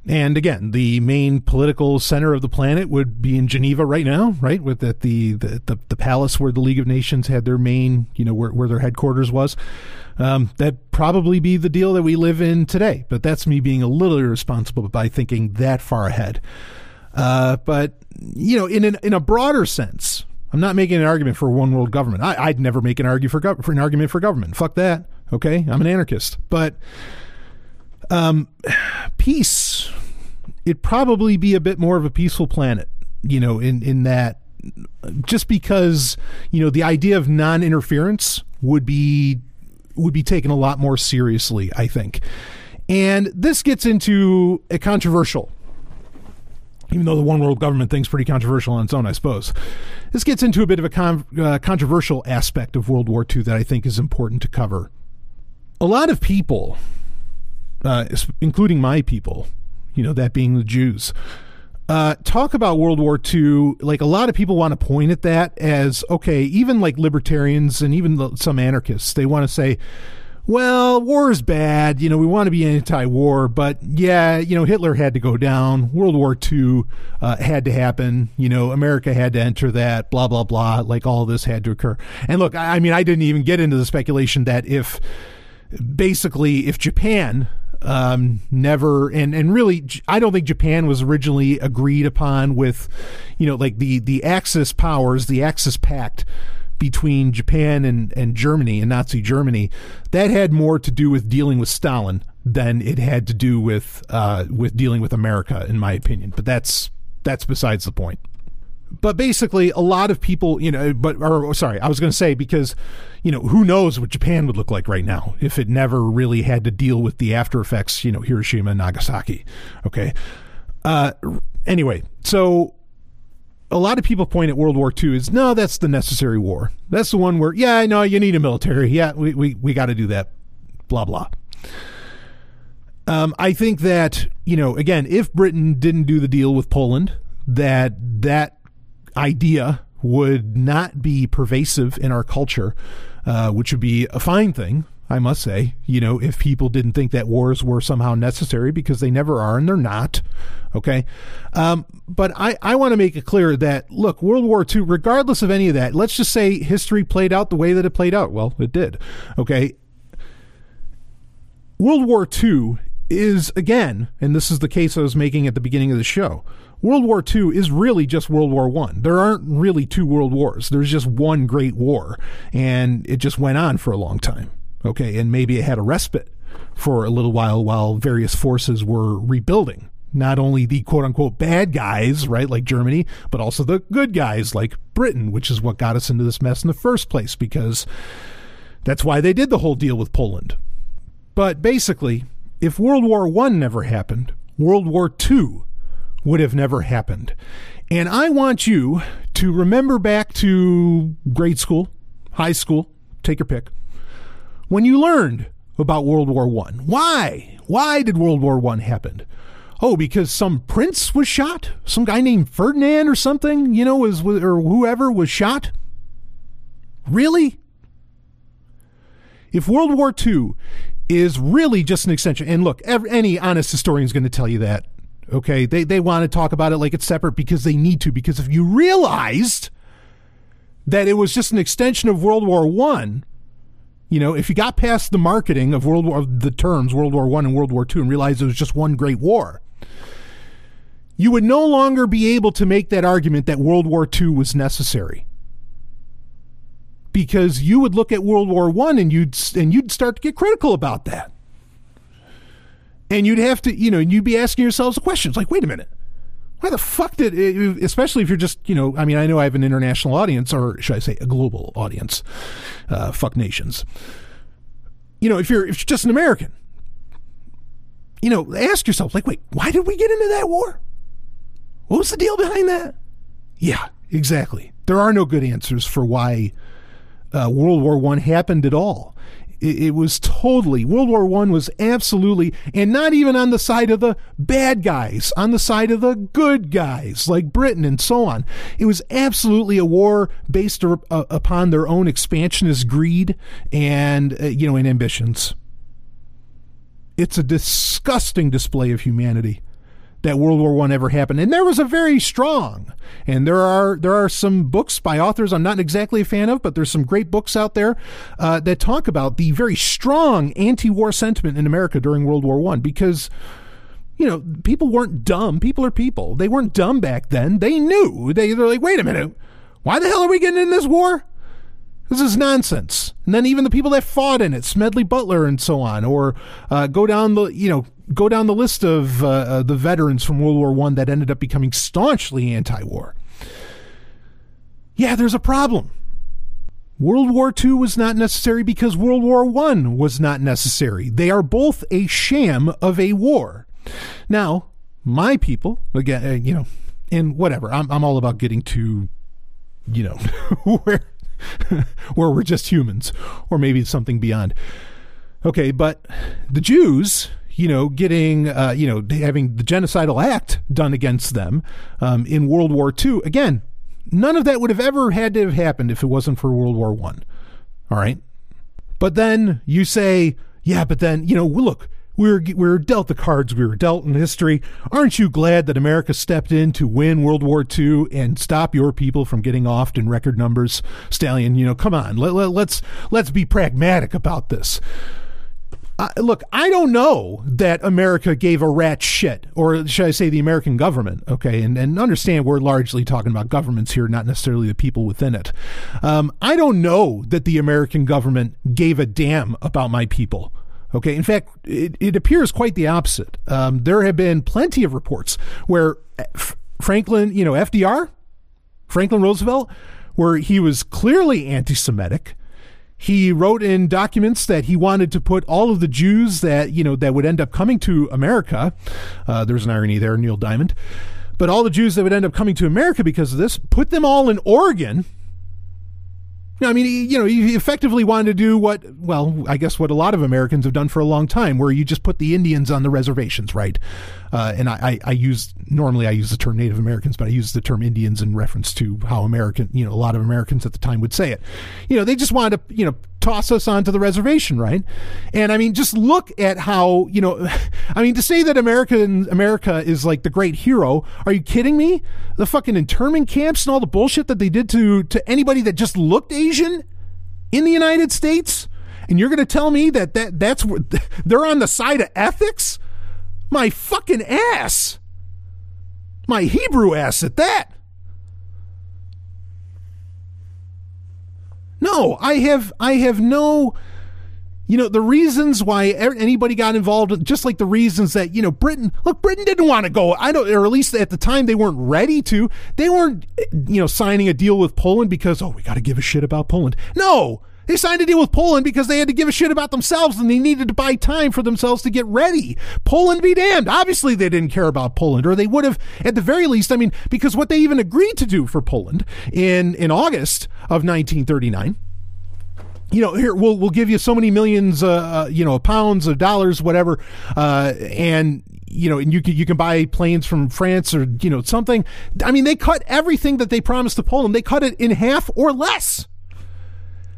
And again, the main political center of the planet would be in Geneva right now, right? With the the, the, the palace where the League of Nations had their main, you know, where, where their headquarters was. Um, that'd probably be the deal that we live in today. But that's me being a little irresponsible by thinking that far ahead. Uh, but you know, in an, in a broader sense, I'm not making an argument for one world government. I, would never make an argue for, gov- for an argument for government. Fuck that. Okay, I'm an anarchist. But um, peace, it'd probably be a bit more of a peaceful planet, you know, in, in that just because, you know, the idea of non interference would be would be taken a lot more seriously, I think. And this gets into a controversial even though the one world government thing's pretty controversial on its own, I suppose. This gets into a bit of a con- uh, controversial aspect of World War II that I think is important to cover. A lot of people uh, including my people, you know, that being the Jews. Uh, talk about World War II. Like a lot of people want to point at that as okay, even like libertarians and even the, some anarchists, they want to say, well, war is bad. You know, we want to be anti-war, but yeah, you know, Hitler had to go down. World War II uh, had to happen. You know, America had to enter that. Blah blah blah. Like all this had to occur. And look, I, I mean, I didn't even get into the speculation that if basically if Japan um, never and and really I don't think Japan was originally agreed upon with you know like the the Axis powers the Axis pact between Japan and and Germany and Nazi Germany that had more to do with dealing with Stalin than it had to do with uh, with dealing with America in my opinion. But that's that's besides the point but basically a lot of people you know but or sorry i was going to say because you know who knows what japan would look like right now if it never really had to deal with the after effects you know hiroshima and nagasaki okay uh anyway so a lot of people point at World War II as no, that's the necessary war. That's the one where, yeah, I know you need a military. Yeah, we, we, we got to do that. Blah, blah. Um, I think that, you know, again, if Britain didn't do the deal with Poland, that that idea would not be pervasive in our culture, uh, which would be a fine thing. I must say, you know, if people didn't think that wars were somehow necessary because they never are and they're not. Okay. Um, but I, I want to make it clear that, look, World War II, regardless of any of that, let's just say history played out the way that it played out. Well, it did. Okay. World War II is, again, and this is the case I was making at the beginning of the show, World War II is really just World War One. There aren't really two world wars. There's just one great war, and it just went on for a long time. Okay, and maybe it had a respite for a little while while various forces were rebuilding. Not only the quote unquote bad guys, right, like Germany, but also the good guys like Britain, which is what got us into this mess in the first place, because that's why they did the whole deal with Poland. But basically, if World War I never happened, World War II would have never happened. And I want you to remember back to grade school, high school, take your pick, when you learned about World War One. Why? Why did World War One happen? Oh, because some prince was shot? Some guy named Ferdinand or something, you know, was or whoever was shot? Really? If World War II is really just an extension, and look, every, any honest historian is going to tell you that Okay, they they want to talk about it like it's separate because they need to. Because if you realized that it was just an extension of World War One, you know, if you got past the marketing of World War the terms World War One and World War Two and realized it was just one great war, you would no longer be able to make that argument that World War II was necessary. Because you would look at World War One and you'd and you'd start to get critical about that. And you'd have to, you know, you'd be asking yourselves questions like, wait a minute, why the fuck did, it, especially if you're just, you know, I mean, I know I have an international audience, or should I say a global audience, uh, fuck nations. You know, if you're, if you're just an American, you know, ask yourself, like, wait, why did we get into that war? What was the deal behind that? Yeah, exactly. There are no good answers for why uh, World War One happened at all. It, it was totally World War One was absolutely, and not even on the side of the bad guys, on the side of the good guys like Britain and so on. It was absolutely a war based uh, upon their own expansionist greed and uh, you know and ambitions. It's a disgusting display of humanity that World War One ever happened, and there was a very strong. And there are there are some books by authors I'm not exactly a fan of, but there's some great books out there uh, that talk about the very strong anti-war sentiment in America during World War One because you know, people weren't dumb. People are people. They weren't dumb back then. They knew. They, they're like, wait a minute, why the hell are we getting in this war? This is nonsense. And then even the people that fought in it, Smedley Butler and so on, or uh, go down the, you know, go down the list of uh, uh, the veterans from World War One that ended up becoming staunchly anti-war. Yeah, there's a problem. World War II was not necessary because World War I was not necessary. They are both a sham of a war. Now, my people, again, uh, you know, and whatever, I'm, I'm all about getting to, you know, <laughs> where, <laughs> where we're just humans, or maybe something beyond. Okay, but the Jews, you know, getting, uh, you know, having the genocidal act done against them um, in World War II. Again, none of that would have ever had to have happened if it wasn't for World War One. All right, but then you say, yeah, but then you know, look, we were we were dealt the cards we were dealt in history. Aren't you glad that America stepped in to win World War II and stop your people from getting offed in record numbers? Stallion, you know, come on, let, let, let's let's be pragmatic about this. Uh, look, I don't know that America gave a rat shit, or should I say the American government, okay? And, and understand we're largely talking about governments here, not necessarily the people within it. Um, I don't know that the American government gave a damn about my people. Okay. In fact, it, it appears quite the opposite. Um, there have been plenty of reports where F- Franklin, you know, FDR, Franklin Roosevelt, where he was clearly anti Semitic he wrote in documents that he wanted to put all of the Jews that you know that would end up coming to America. Uh, there's an irony there, Neil Diamond. But all the Jews that would end up coming to America because of this, put them all in Oregon I mean, he, you know, he effectively wanted to do what, well, I guess what a lot of Americans have done for a long time, where you just put the Indians on the reservations, right? Uh, and I, I, I, use normally I use the term Native Americans, but I use the term Indians in reference to how American, you know, a lot of Americans at the time would say it. You know, they just wanted to, you know, toss us onto the reservation, right? And I mean, just look at how you know. <laughs> I mean, to say that America America is like the great hero. Are you kidding me? The fucking internment camps and all the bullshit that they did to to anybody that just looked Asian in the United States. And you're going to tell me that, that that's <laughs> they're on the side of ethics? My fucking ass. My Hebrew ass at that. No, I have I have no you know the reasons why anybody got involved just like the reasons that you know britain look britain didn't want to go i don't or at least at the time they weren't ready to. They weren't eh, you know signing a deal with poland because oh we got to give a shit about poland. No they signed a deal with Poland because they had to give a shit about themselves and they needed to buy time for themselves to get ready. Poland be damned. Obviously, they didn't care about Poland, or they would have, at the very least, I mean, because what they even agreed to do for Poland in, in August of 1939 you know, here we'll we'll give you so many millions, uh, uh, you know, pounds of dollars, whatever, uh, and you know, and you can you can buy planes from France or you know something. I mean, they cut everything that they promised to Poland. They cut it in half or less.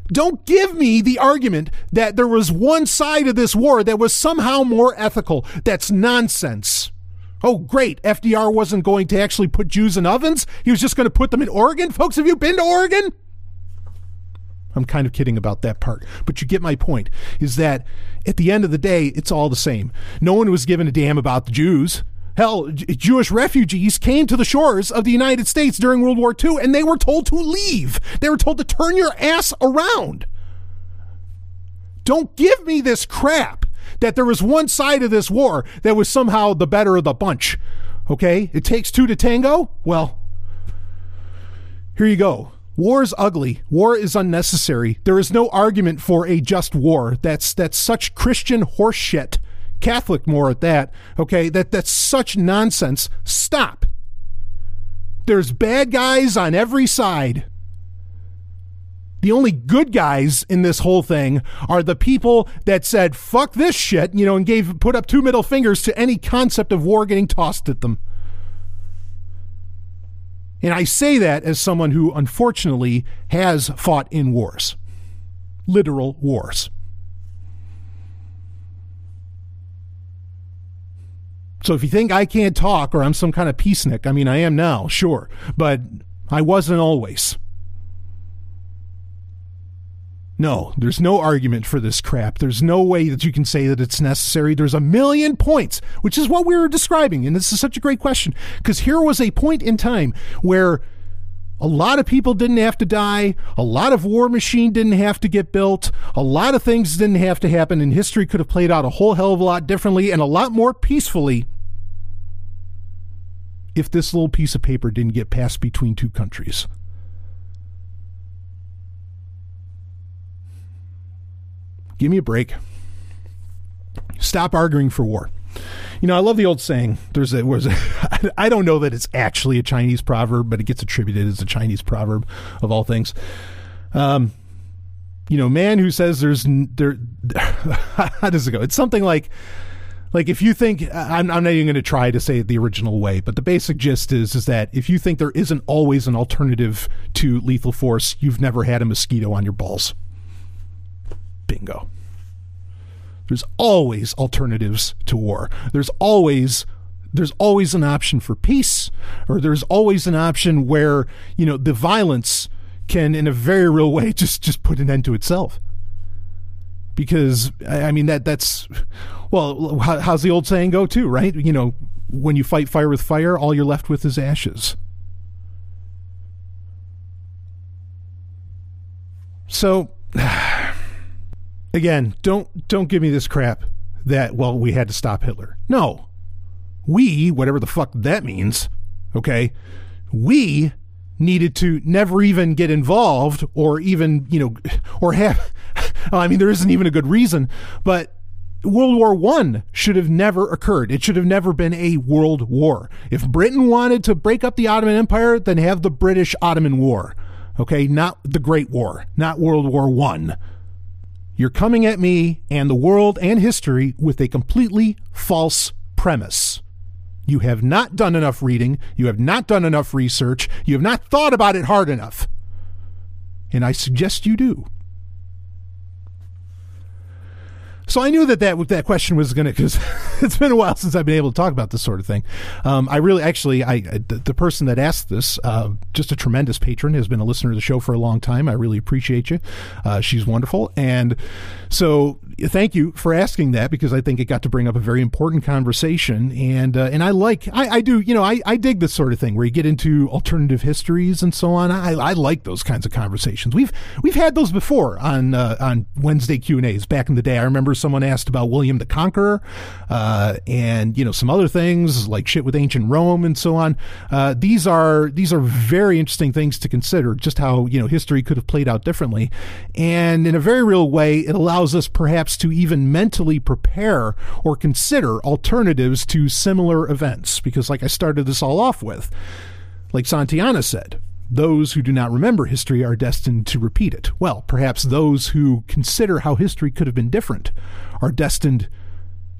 Don't give me the argument that there was one side of this war that was somehow more ethical. That's nonsense. Oh, great. FDR wasn't going to actually put Jews in ovens. He was just going to put them in Oregon. Folks, have you been to Oregon? I'm kind of kidding about that part. But you get my point is that at the end of the day, it's all the same. No one was given a damn about the Jews. Hell, Jewish refugees came to the shores of the United States during World War II and they were told to leave. They were told to turn your ass around. Don't give me this crap that there was one side of this war that was somehow the better of the bunch. Okay? It takes two to tango? Well, here you go. War is ugly. War is unnecessary. There is no argument for a just war. That's that's such Christian horseshit. Catholic more at that. Okay, that that's such nonsense. Stop. There's bad guys on every side. The only good guys in this whole thing are the people that said fuck this shit, you know, and gave put up two middle fingers to any concept of war getting tossed at them. And I say that as someone who unfortunately has fought in wars. Literal wars. So if you think I can't talk or I'm some kind of peacenik, I mean, I am now, sure, but I wasn't always. No, there's no argument for this crap. There's no way that you can say that it's necessary. There's a million points, which is what we were describing. And this is such a great question because here was a point in time where a lot of people didn't have to die. A lot of war machine didn't have to get built. A lot of things didn't have to happen, and history could have played out a whole hell of a lot differently and a lot more peacefully if this little piece of paper didn't get passed between two countries. Give me a break. Stop arguing for war. You know, I love the old saying. There's a was <laughs> I don't know that it's actually a Chinese proverb, but it gets attributed as a Chinese proverb of all things. Um, you know, man who says there's there. <laughs> How does it go? It's something like like if you think I'm, I'm not even going to try to say it the original way, but the basic gist is is that if you think there isn't always an alternative to lethal force, you've never had a mosquito on your balls. Bingo. There's always alternatives to war. There's always there's always an option for peace, or there's always an option where you know the violence can, in a very real way, <laughs> just just put an end to itself. Because I mean that that's well, how's the old saying go too, right? You know, when you fight fire with fire, all you're left with is ashes. So <sighs> again, don't don't give me this crap that well, we had to stop Hitler. No. We, whatever the fuck that means, okay? We needed to never even get involved or even, you know, or have <laughs> I mean there isn't even a good reason, but World War One should have never occurred. It should have never been a world war. If Britain wanted to break up the Ottoman Empire, then have the British Ottoman War. Okay, not the Great War, not World War One. You're coming at me and the world and history with a completely false premise. You have not done enough reading. You have not done enough research. You have not thought about it hard enough. And I suggest you do. So I knew that that, that question was going to, because <laughs> it's been a while since I've been able to talk about this sort of thing. Um, I really, actually, I the, the, person that asked this, uh, just a tremendous patron, has been a listener to the show for a long time. I really appreciate you. Uh, she's wonderful. And so thank you for asking that because I think it got to bring up a very important conversation. And, uh, and I like, I, I do, you know, I, I dig this sort of thing where you get into alternative histories and so on. I, I like those kinds of conversations. We've, we've had those before on, uh, on Wednesday Q and A's back in the day. I remember someone asked about William the Conqueror, uh, and, you know, some other things like shit with ancient Rome and so on. Uh, these are, these are very interesting things to consider just how, you know, history could have played out differently. And in a very real way, it allows us perhaps to even mentally prepare or consider alternatives to similar events. Because, like I started this all off with, like Santayana said, those who do not remember history are destined to repeat it. Well, perhaps those who consider how history could have been different are destined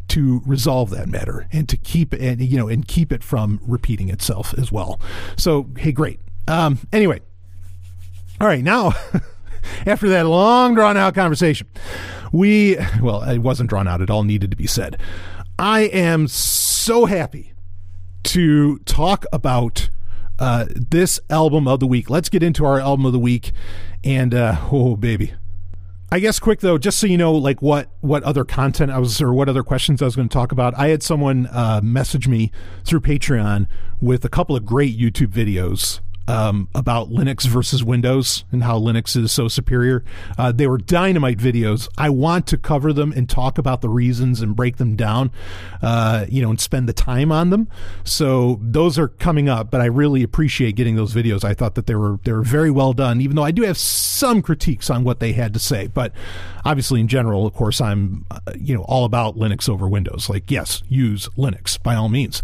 to resolve that matter and to keep and you know, and keep it from repeating itself as well. So, hey, great. Um, anyway, all right, now <laughs> after that long drawn out conversation, we, well, it wasn't drawn out, it all needed to be said. I am so happy to talk about uh, this album of the week. Let's get into our album of the week. And, uh, oh, baby. I guess quick though, just so you know, like what what other content I was or what other questions I was going to talk about. I had someone uh, message me through Patreon with a couple of great YouTube videos um, about Linux versus Windows and how Linux is so superior. Uh, they were dynamite videos. I want to cover them and talk about the reasons and break them down, uh, you know, and spend the time on them. So those are coming up, but I really appreciate getting those videos. I thought that they were they were very well done, even though I do have some critiques on what they had to say. But obviously, in general, of course, I'm uh, you know all about Linux over Windows. Like, yes, use Linux by all means.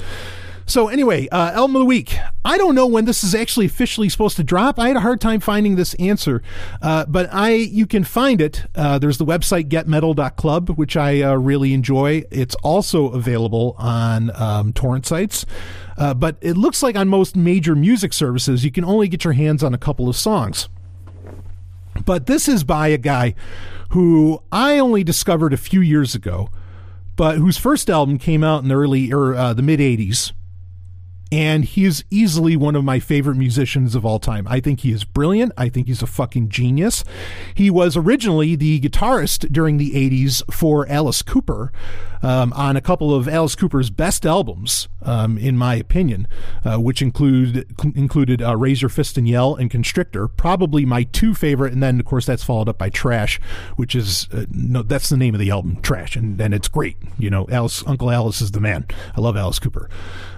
So anyway, uh, album of the week. I don't know when this is actually officially supposed to drop. I had a hard time finding this answer, uh, but I you can find it. Uh, there's the website getmetal.club, which I uh, really enjoy. It's also available on um, torrent sites. Uh, but it looks like on most major music services, you can only get your hands on a couple of songs. But this is by a guy who I only discovered a few years ago, but whose first album came out in the early or uh, the mid 80s and he is easily one of my favorite musicians of all time. I think he is brilliant. I think he's a fucking genius. He was originally the guitarist during the 80s for Alice Cooper um, on a couple of Alice Cooper's best albums, um, in my opinion, uh, which include included uh, Your Fist and Yell and Constrictor, probably my two favorite. And then, of course, that's followed up by Trash, which is uh, no, that's the name of the album, Trash, and, and it's great. You know, Alice, Uncle Alice is the man. I love Alice Cooper.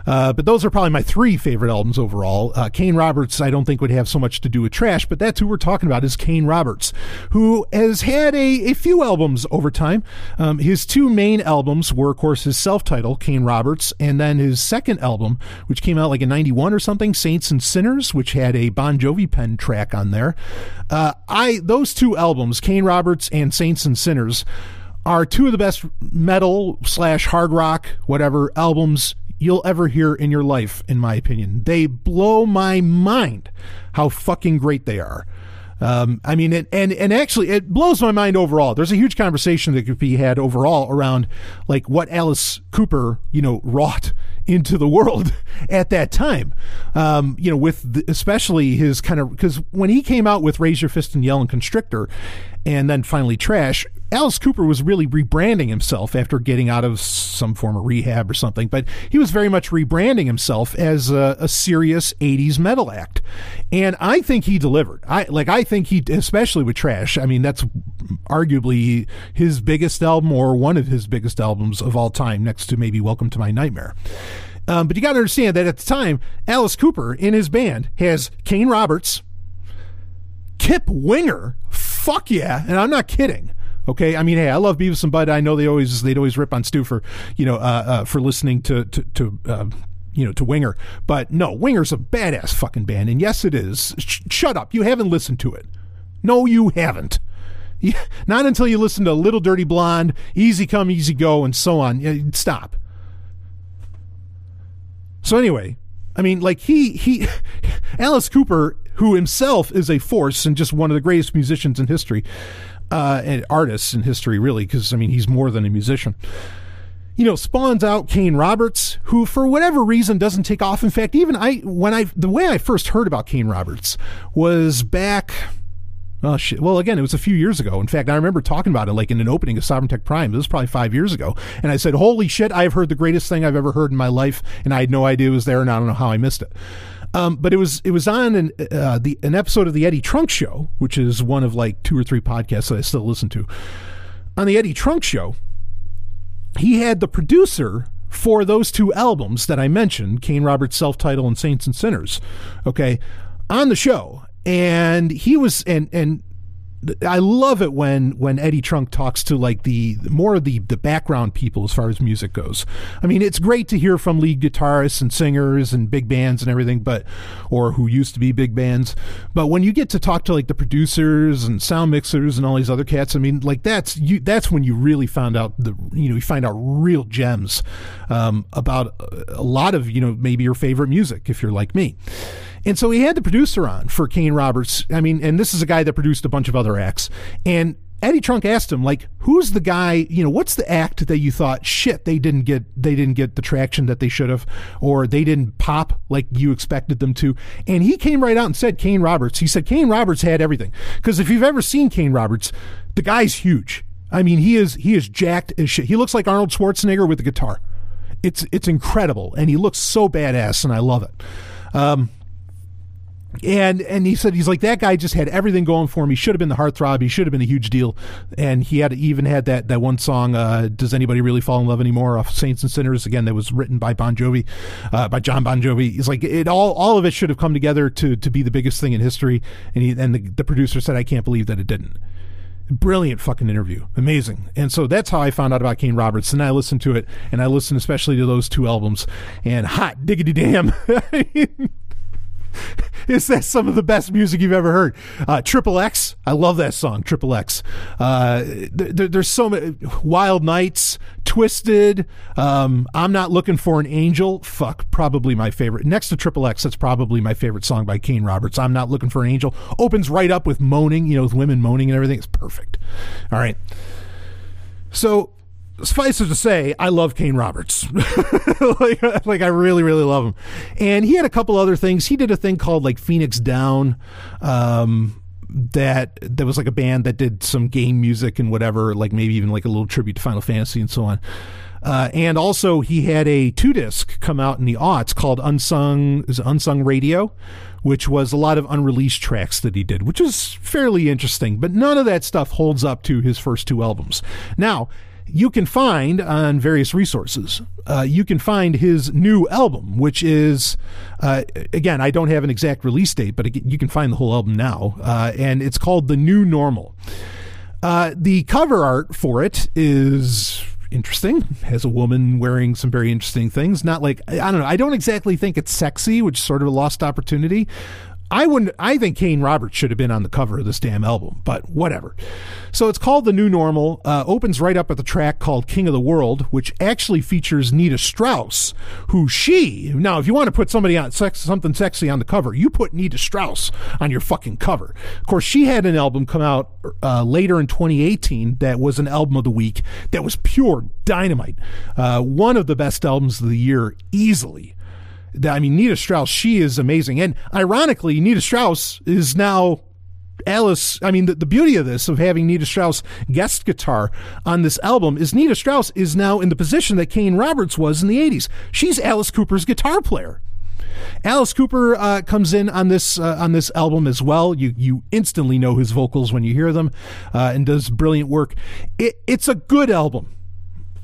Uh, but those are probably my three favorite albums overall. Uh, Kane Roberts, I don't think would have so much to do with trash, but that's who we're talking about is Kane Roberts, who has had a, a few albums over time. Um, his two main albums were, of course, his self-titled Kane Roberts, and then his second album, which came out like in '91 or something, Saints and Sinners, which had a Bon Jovi pen track on there. Uh, I those two albums, Kane Roberts and Saints and Sinners are two of the best metal slash hard rock whatever albums you'll ever hear in your life, in my opinion. They blow my mind how fucking great they are. Um, I mean, it, and and actually, it blows my mind overall. There's a huge conversation that could be had overall around like what Alice Cooper, you know, wrought <laughs> into the world <laughs> at that time. Um, you know, with the, especially his kind of because when he came out with Raise Your Fist and Yell and Constrictor, and then finally Trash, Alice Cooper was really rebranding himself after getting out of some form of rehab or something, but he was very much rebranding himself as a, a, serious 80s metal act. And I think he delivered. I like I think he especially with Trash. I mean, that's arguably his biggest album or one of his biggest albums of all time next to maybe Welcome to My Nightmare. Um, but you got to understand that at the time, Alice Cooper in his band has Kane Roberts, Kip Winger, fuck yeah, and I'm not kidding. Okay, I mean, hey, I love Beavis and Bud. I know they always they'd always rip on Stu for you know uh, uh, for listening to to, to uh, you know to Winger, but no, Winger's a badass fucking band, and yes, it is. Sh- shut up, you haven't listened to it. No, you haven't. <laughs> not until you listen to Little Dirty Blonde, Easy Come, Easy Go, and so on. Stop. So anyway, I mean, like he he, <laughs> Alice Cooper, who himself is a force and just one of the greatest musicians in history uh, artists in history, really, because I mean he's more than a musician. You know, spawns out Kane Roberts, who for whatever reason doesn't take off. In fact, even I when I the way I first heard about Kane Roberts was back. Oh shit! Well, again, it was a few years ago. In fact, I remember talking about it like in an opening of Sovereign Tech Prime. It was probably five years ago, and I said, "Holy shit! I've heard the greatest thing I've ever heard in my life, and I had no idea it was there, and I don't know how I missed it." Um, but it was it was on an uh, the an episode of the Eddie Trunk Show, which is one of like two or three podcasts that I still listen to. On the Eddie Trunk Show, he had the producer for those two albums that I mentioned, Kane Roberts' self-titled and Saints and Sinners, okay, on the show, and he was and and I love it when when Eddie Trunk talks to like the more of the the background people as far as music goes. I mean, it's great to hear from lead guitarists and singers and big bands and everything, but or who used to be big bands. But when you get to talk to like the producers and sound mixers and all these other cats, I mean, like that's you that's when you really found out the you know you find out real gems um, about a lot of you know maybe your favorite music if you're like me. And so he had the producer on for Kane Roberts. I mean, and this is a guy that produced a bunch of other acts. And Eddie Trunk asked him, like, who's the guy, you know, what's the act that you thought, shit, they didn't get they didn't get the traction that they should have, or they didn't pop like you expected them to. And he came right out and said Kane Roberts. He said Kane Roberts had everything. Because if you've ever seen Kane Roberts, the guy's huge. I mean, he is he is jacked as shit. He looks like Arnold Schwarzenegger with a guitar. It's it's incredible, and he looks so badass, and I love it. Um, and and he said he's like that guy just had everything going for him. He should have been the heartthrob. He should have been a huge deal. And he had even had that that one song, uh, "Does Anybody Really Fall in Love Anymore?" off Saints and Sinners. Again, that was written by Bon Jovi, uh, by John Bon Jovi. He's like it all all of it should have come together to to be the biggest thing in history. And he and the, the producer said, "I can't believe that it didn't." Brilliant fucking interview. Amazing. And so that's how I found out about Kane Roberts. And I listened to it, and I listened especially to those two albums. And hot diggity damn. <laughs> <laughs> is that some of the best music you've ever heard? Uh, Triple X, I love that song. Triple X. Uh, there, there's so many Wild Nights, Twisted. Um, I'm not looking for an angel. Fuck, probably my favorite. Next to Triple X, that's probably my favorite song by Kane Roberts. I'm not looking for an angel. Opens right up with moaning, you know, with women moaning and everything. It's perfect. All right. So suffice it to say, I love Kane Roberts. <laughs> like, like, I really, really love him. And he had a couple other things. He did a thing called like Phoenix Down. Um, that that was like a band that did some game music and whatever, like maybe even like a little tribute to Final Fantasy and so on. Uh, and also, he had a two disc come out in the aughts called Unsung is Unsung Radio, which was a lot of unreleased tracks that he did, which is fairly interesting. But none of that stuff holds up to his first two albums. Now, you can find on various resources. Uh, you can find his new album, which is, uh, again, I don't have an exact release date, but you can find the whole album now, uh, and it's called The New Normal. Uh, the cover art for it is interesting. Has a woman wearing some very interesting things. Not like I don't know. I don't exactly think it's sexy, which is sort of a lost opportunity. I wouldn't. I think Kane Roberts should have been on the cover of this damn album, but whatever. So it's called The New Normal. Uh, opens right up at the track called King of the World, which actually features Nita Strauss, who she. Now, if you want to put somebody on sex, something sexy on the cover, you put Nita Strauss on your fucking cover. Of course, she had an album come out uh, later in 2018 that was an album of the week that was pure dynamite. Uh, one of the best albums of the year, easily. I mean, Nita Strauss, she is amazing. And ironically, Nita Strauss is now Alice, I mean, the, the beauty of this, of having Nita Strauss guest guitar on this album, is Nita Strauss is now in the position that Kane Roberts was in the 80s. She's Alice Cooper's guitar player. Alice Cooper uh, comes in on this uh, on this album as well. You you instantly know his vocals when you hear them, uh, and does brilliant work. It, it's a good album.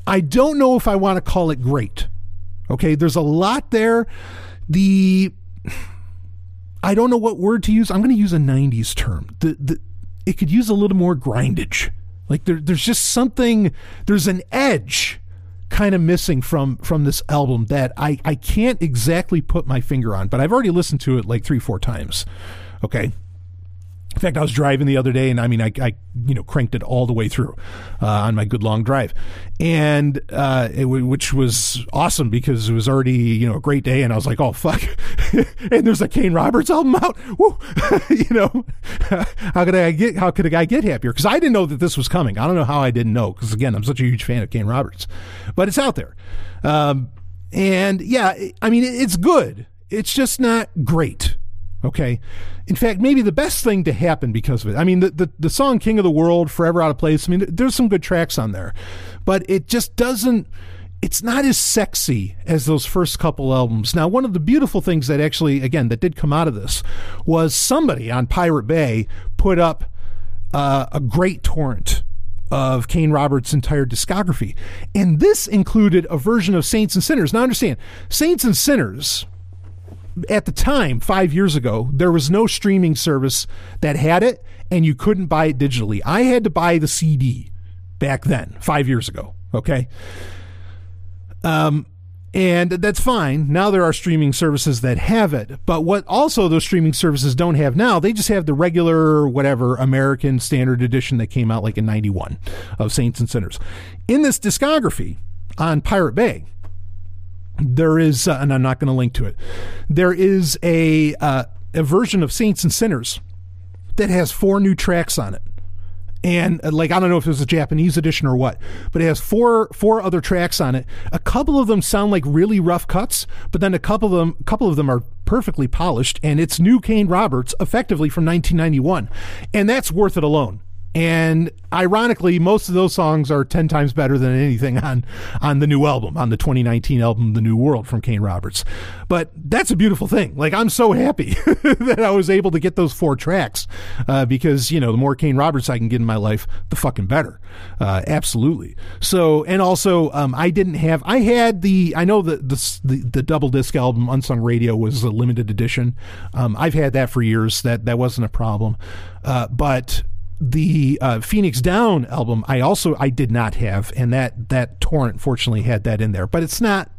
I don't know if I want to call it great. Okay, there's a lot there. The I don't know what word to use. I'm going to use a 90s term. The, the it could use a little more grindage. Like there, there's just something. There's an edge kind of missing from from this album that I I can't exactly put my finger on. But I've already listened to it like three four times. Okay. In fact, I was driving the other day, and I mean, I, I you know cranked it all the way through uh, on my good long drive, and uh, it, which was awesome because it was already you know a great day, and I was like, oh fuck, <laughs> and there's a Kane Roberts album out, Woo! <laughs> you know, <laughs> how could I get how could a guy get happier? Because I didn't know that this was coming. I don't know how I didn't know because again, I'm such a huge fan of Kane Roberts, but it's out there, um, and yeah, I mean, it's good. It's just not great. Okay. In fact, maybe the best thing to happen because of it. I mean, the, the, the song King of the World, Forever Out of Place, I mean, there's some good tracks on there, but it just doesn't, it's not as sexy as those first couple albums. Now, one of the beautiful things that actually, again, that did come out of this was somebody on Pirate Bay put up uh, a great torrent of Kane Roberts' entire discography. And this included a version of Saints and Sinners. Now, understand, Saints and Sinners at the time, five years ago, there was no streaming service that had it, and you couldn't buy it digitally. I had to buy the CD back then, five years ago. Okay. Um, and that's fine. Now there are streaming services that have it. But what also those streaming services don't have now, they just have the regular, whatever, American Standard Edition that came out like in 91 of Saints and Sinners. In this discography on Pirate Bay, there is, uh, and I'm not going to link to it. There is a uh, a version of Saints and Sinners that has four new tracks on it, and uh, like I don't know if it was a Japanese edition or what, but it has four four other tracks on it. A couple of them sound like really rough cuts, but then a couple of them a couple of them are perfectly polished, and it's new Kane Roberts, effectively from 1991, and that's worth it alone. And ironically, most of those songs are 10 times better than anything on, on the new album, on the 2019 album, The New World from Kane Roberts. But that's a beautiful thing. Like, I'm so happy <laughs> that I was able to get those four tracks uh, because, you know, the more Kane Roberts I can get in my life, the fucking better. Uh, absolutely. So, and also, um, I didn't have, I had the, I know that the, the, the, double disc album, Unsung Radio, was a limited edition. Um, I've had that for years. That, that wasn't a problem. Uh, but, the uh, Phoenix Down album, I also I did not have, and that that torrent fortunately had that in there. But it's not.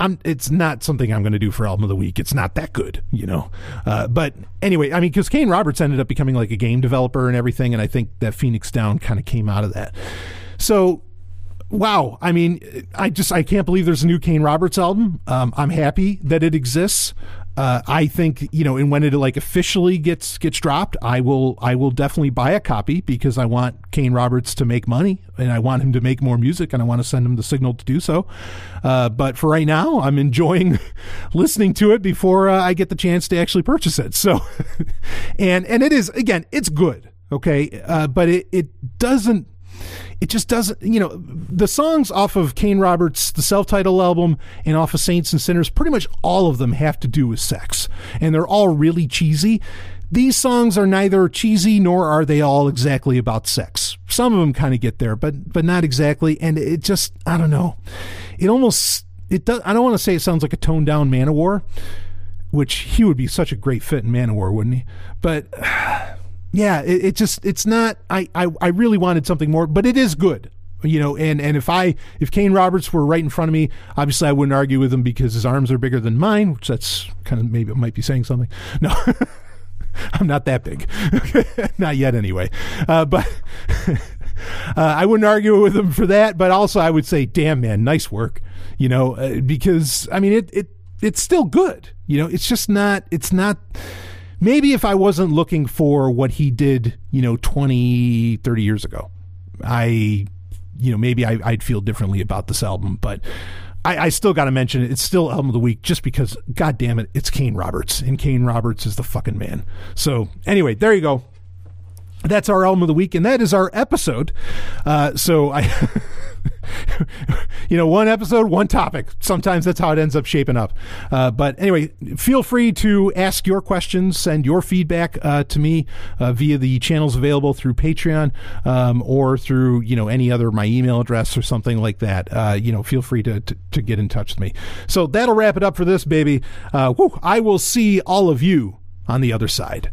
I'm, it's not something I'm going to do for album of the week. It's not that good, you know. Uh, but anyway, I mean, because Kane Roberts ended up becoming like a game developer and everything, and I think that Phoenix Down kind of came out of that. So, wow, I mean, I just I can't believe there's a new Kane Roberts album. Um, I'm happy that it exists. Uh, I think you know, and when it like officially gets gets dropped, I will I will definitely buy a copy because I want Kane Roberts to make money and I want him to make more music and I want to send him the signal to do so. Uh, but for right now, I'm enjoying <laughs> listening to it before uh, I get the chance to actually purchase it. So, <laughs> and and it is again, it's good, okay, uh, but it it doesn't it just doesn't, you know, the songs off of Kane Roberts, the self titled album, and off of Saints and Sinners, pretty much all of them have to do with sex. And they're all really cheesy. These songs are neither cheesy nor are they all exactly about sex. Some of them kind of get there, but but not exactly. And it just, I don't know. It almost, it does. I don't want to say it sounds like a toned down Manowar, which he would be such a great fit in Manowar, wouldn't he? But yeah, it, it, just it's not. I, I I really wanted something more, but it is good. You know, and and if I if Kane Roberts were right in front of me, obviously I wouldn't argue with him because his arms are bigger than mine, which that's kind of maybe it might be saying something. No. <laughs> I'm not that big, <laughs> not yet anyway. Uh, but <laughs> uh, I wouldn't argue with him for that. But also, I would say, "Damn man, nice work." You know, uh, because I mean, it it it's still good. You know, it's just not. It's not maybe if I wasn't looking for what he did, you know, 20, 30 years ago, I, you know, maybe I, would feel differently about this album. But I, I still got to mention it. It's still album of the week just because, God damn it, it's Kane Roberts, and Kane Roberts is the fucking man. So anyway, there you go. That's our album of the week, and that is our episode. Uh, so I. <laughs> you know, one episode, one topic. Sometimes that's how it ends up shaping up. Uh, but anyway, feel free to ask your questions, send your feedback uh, to me uh, via the channels available through Patreon um, or through you know any other my email address or something like that. Uh, you know, feel free to, to, to get in touch with me. So that'll wrap it up for this baby. Uh, I will see all of you on the other side.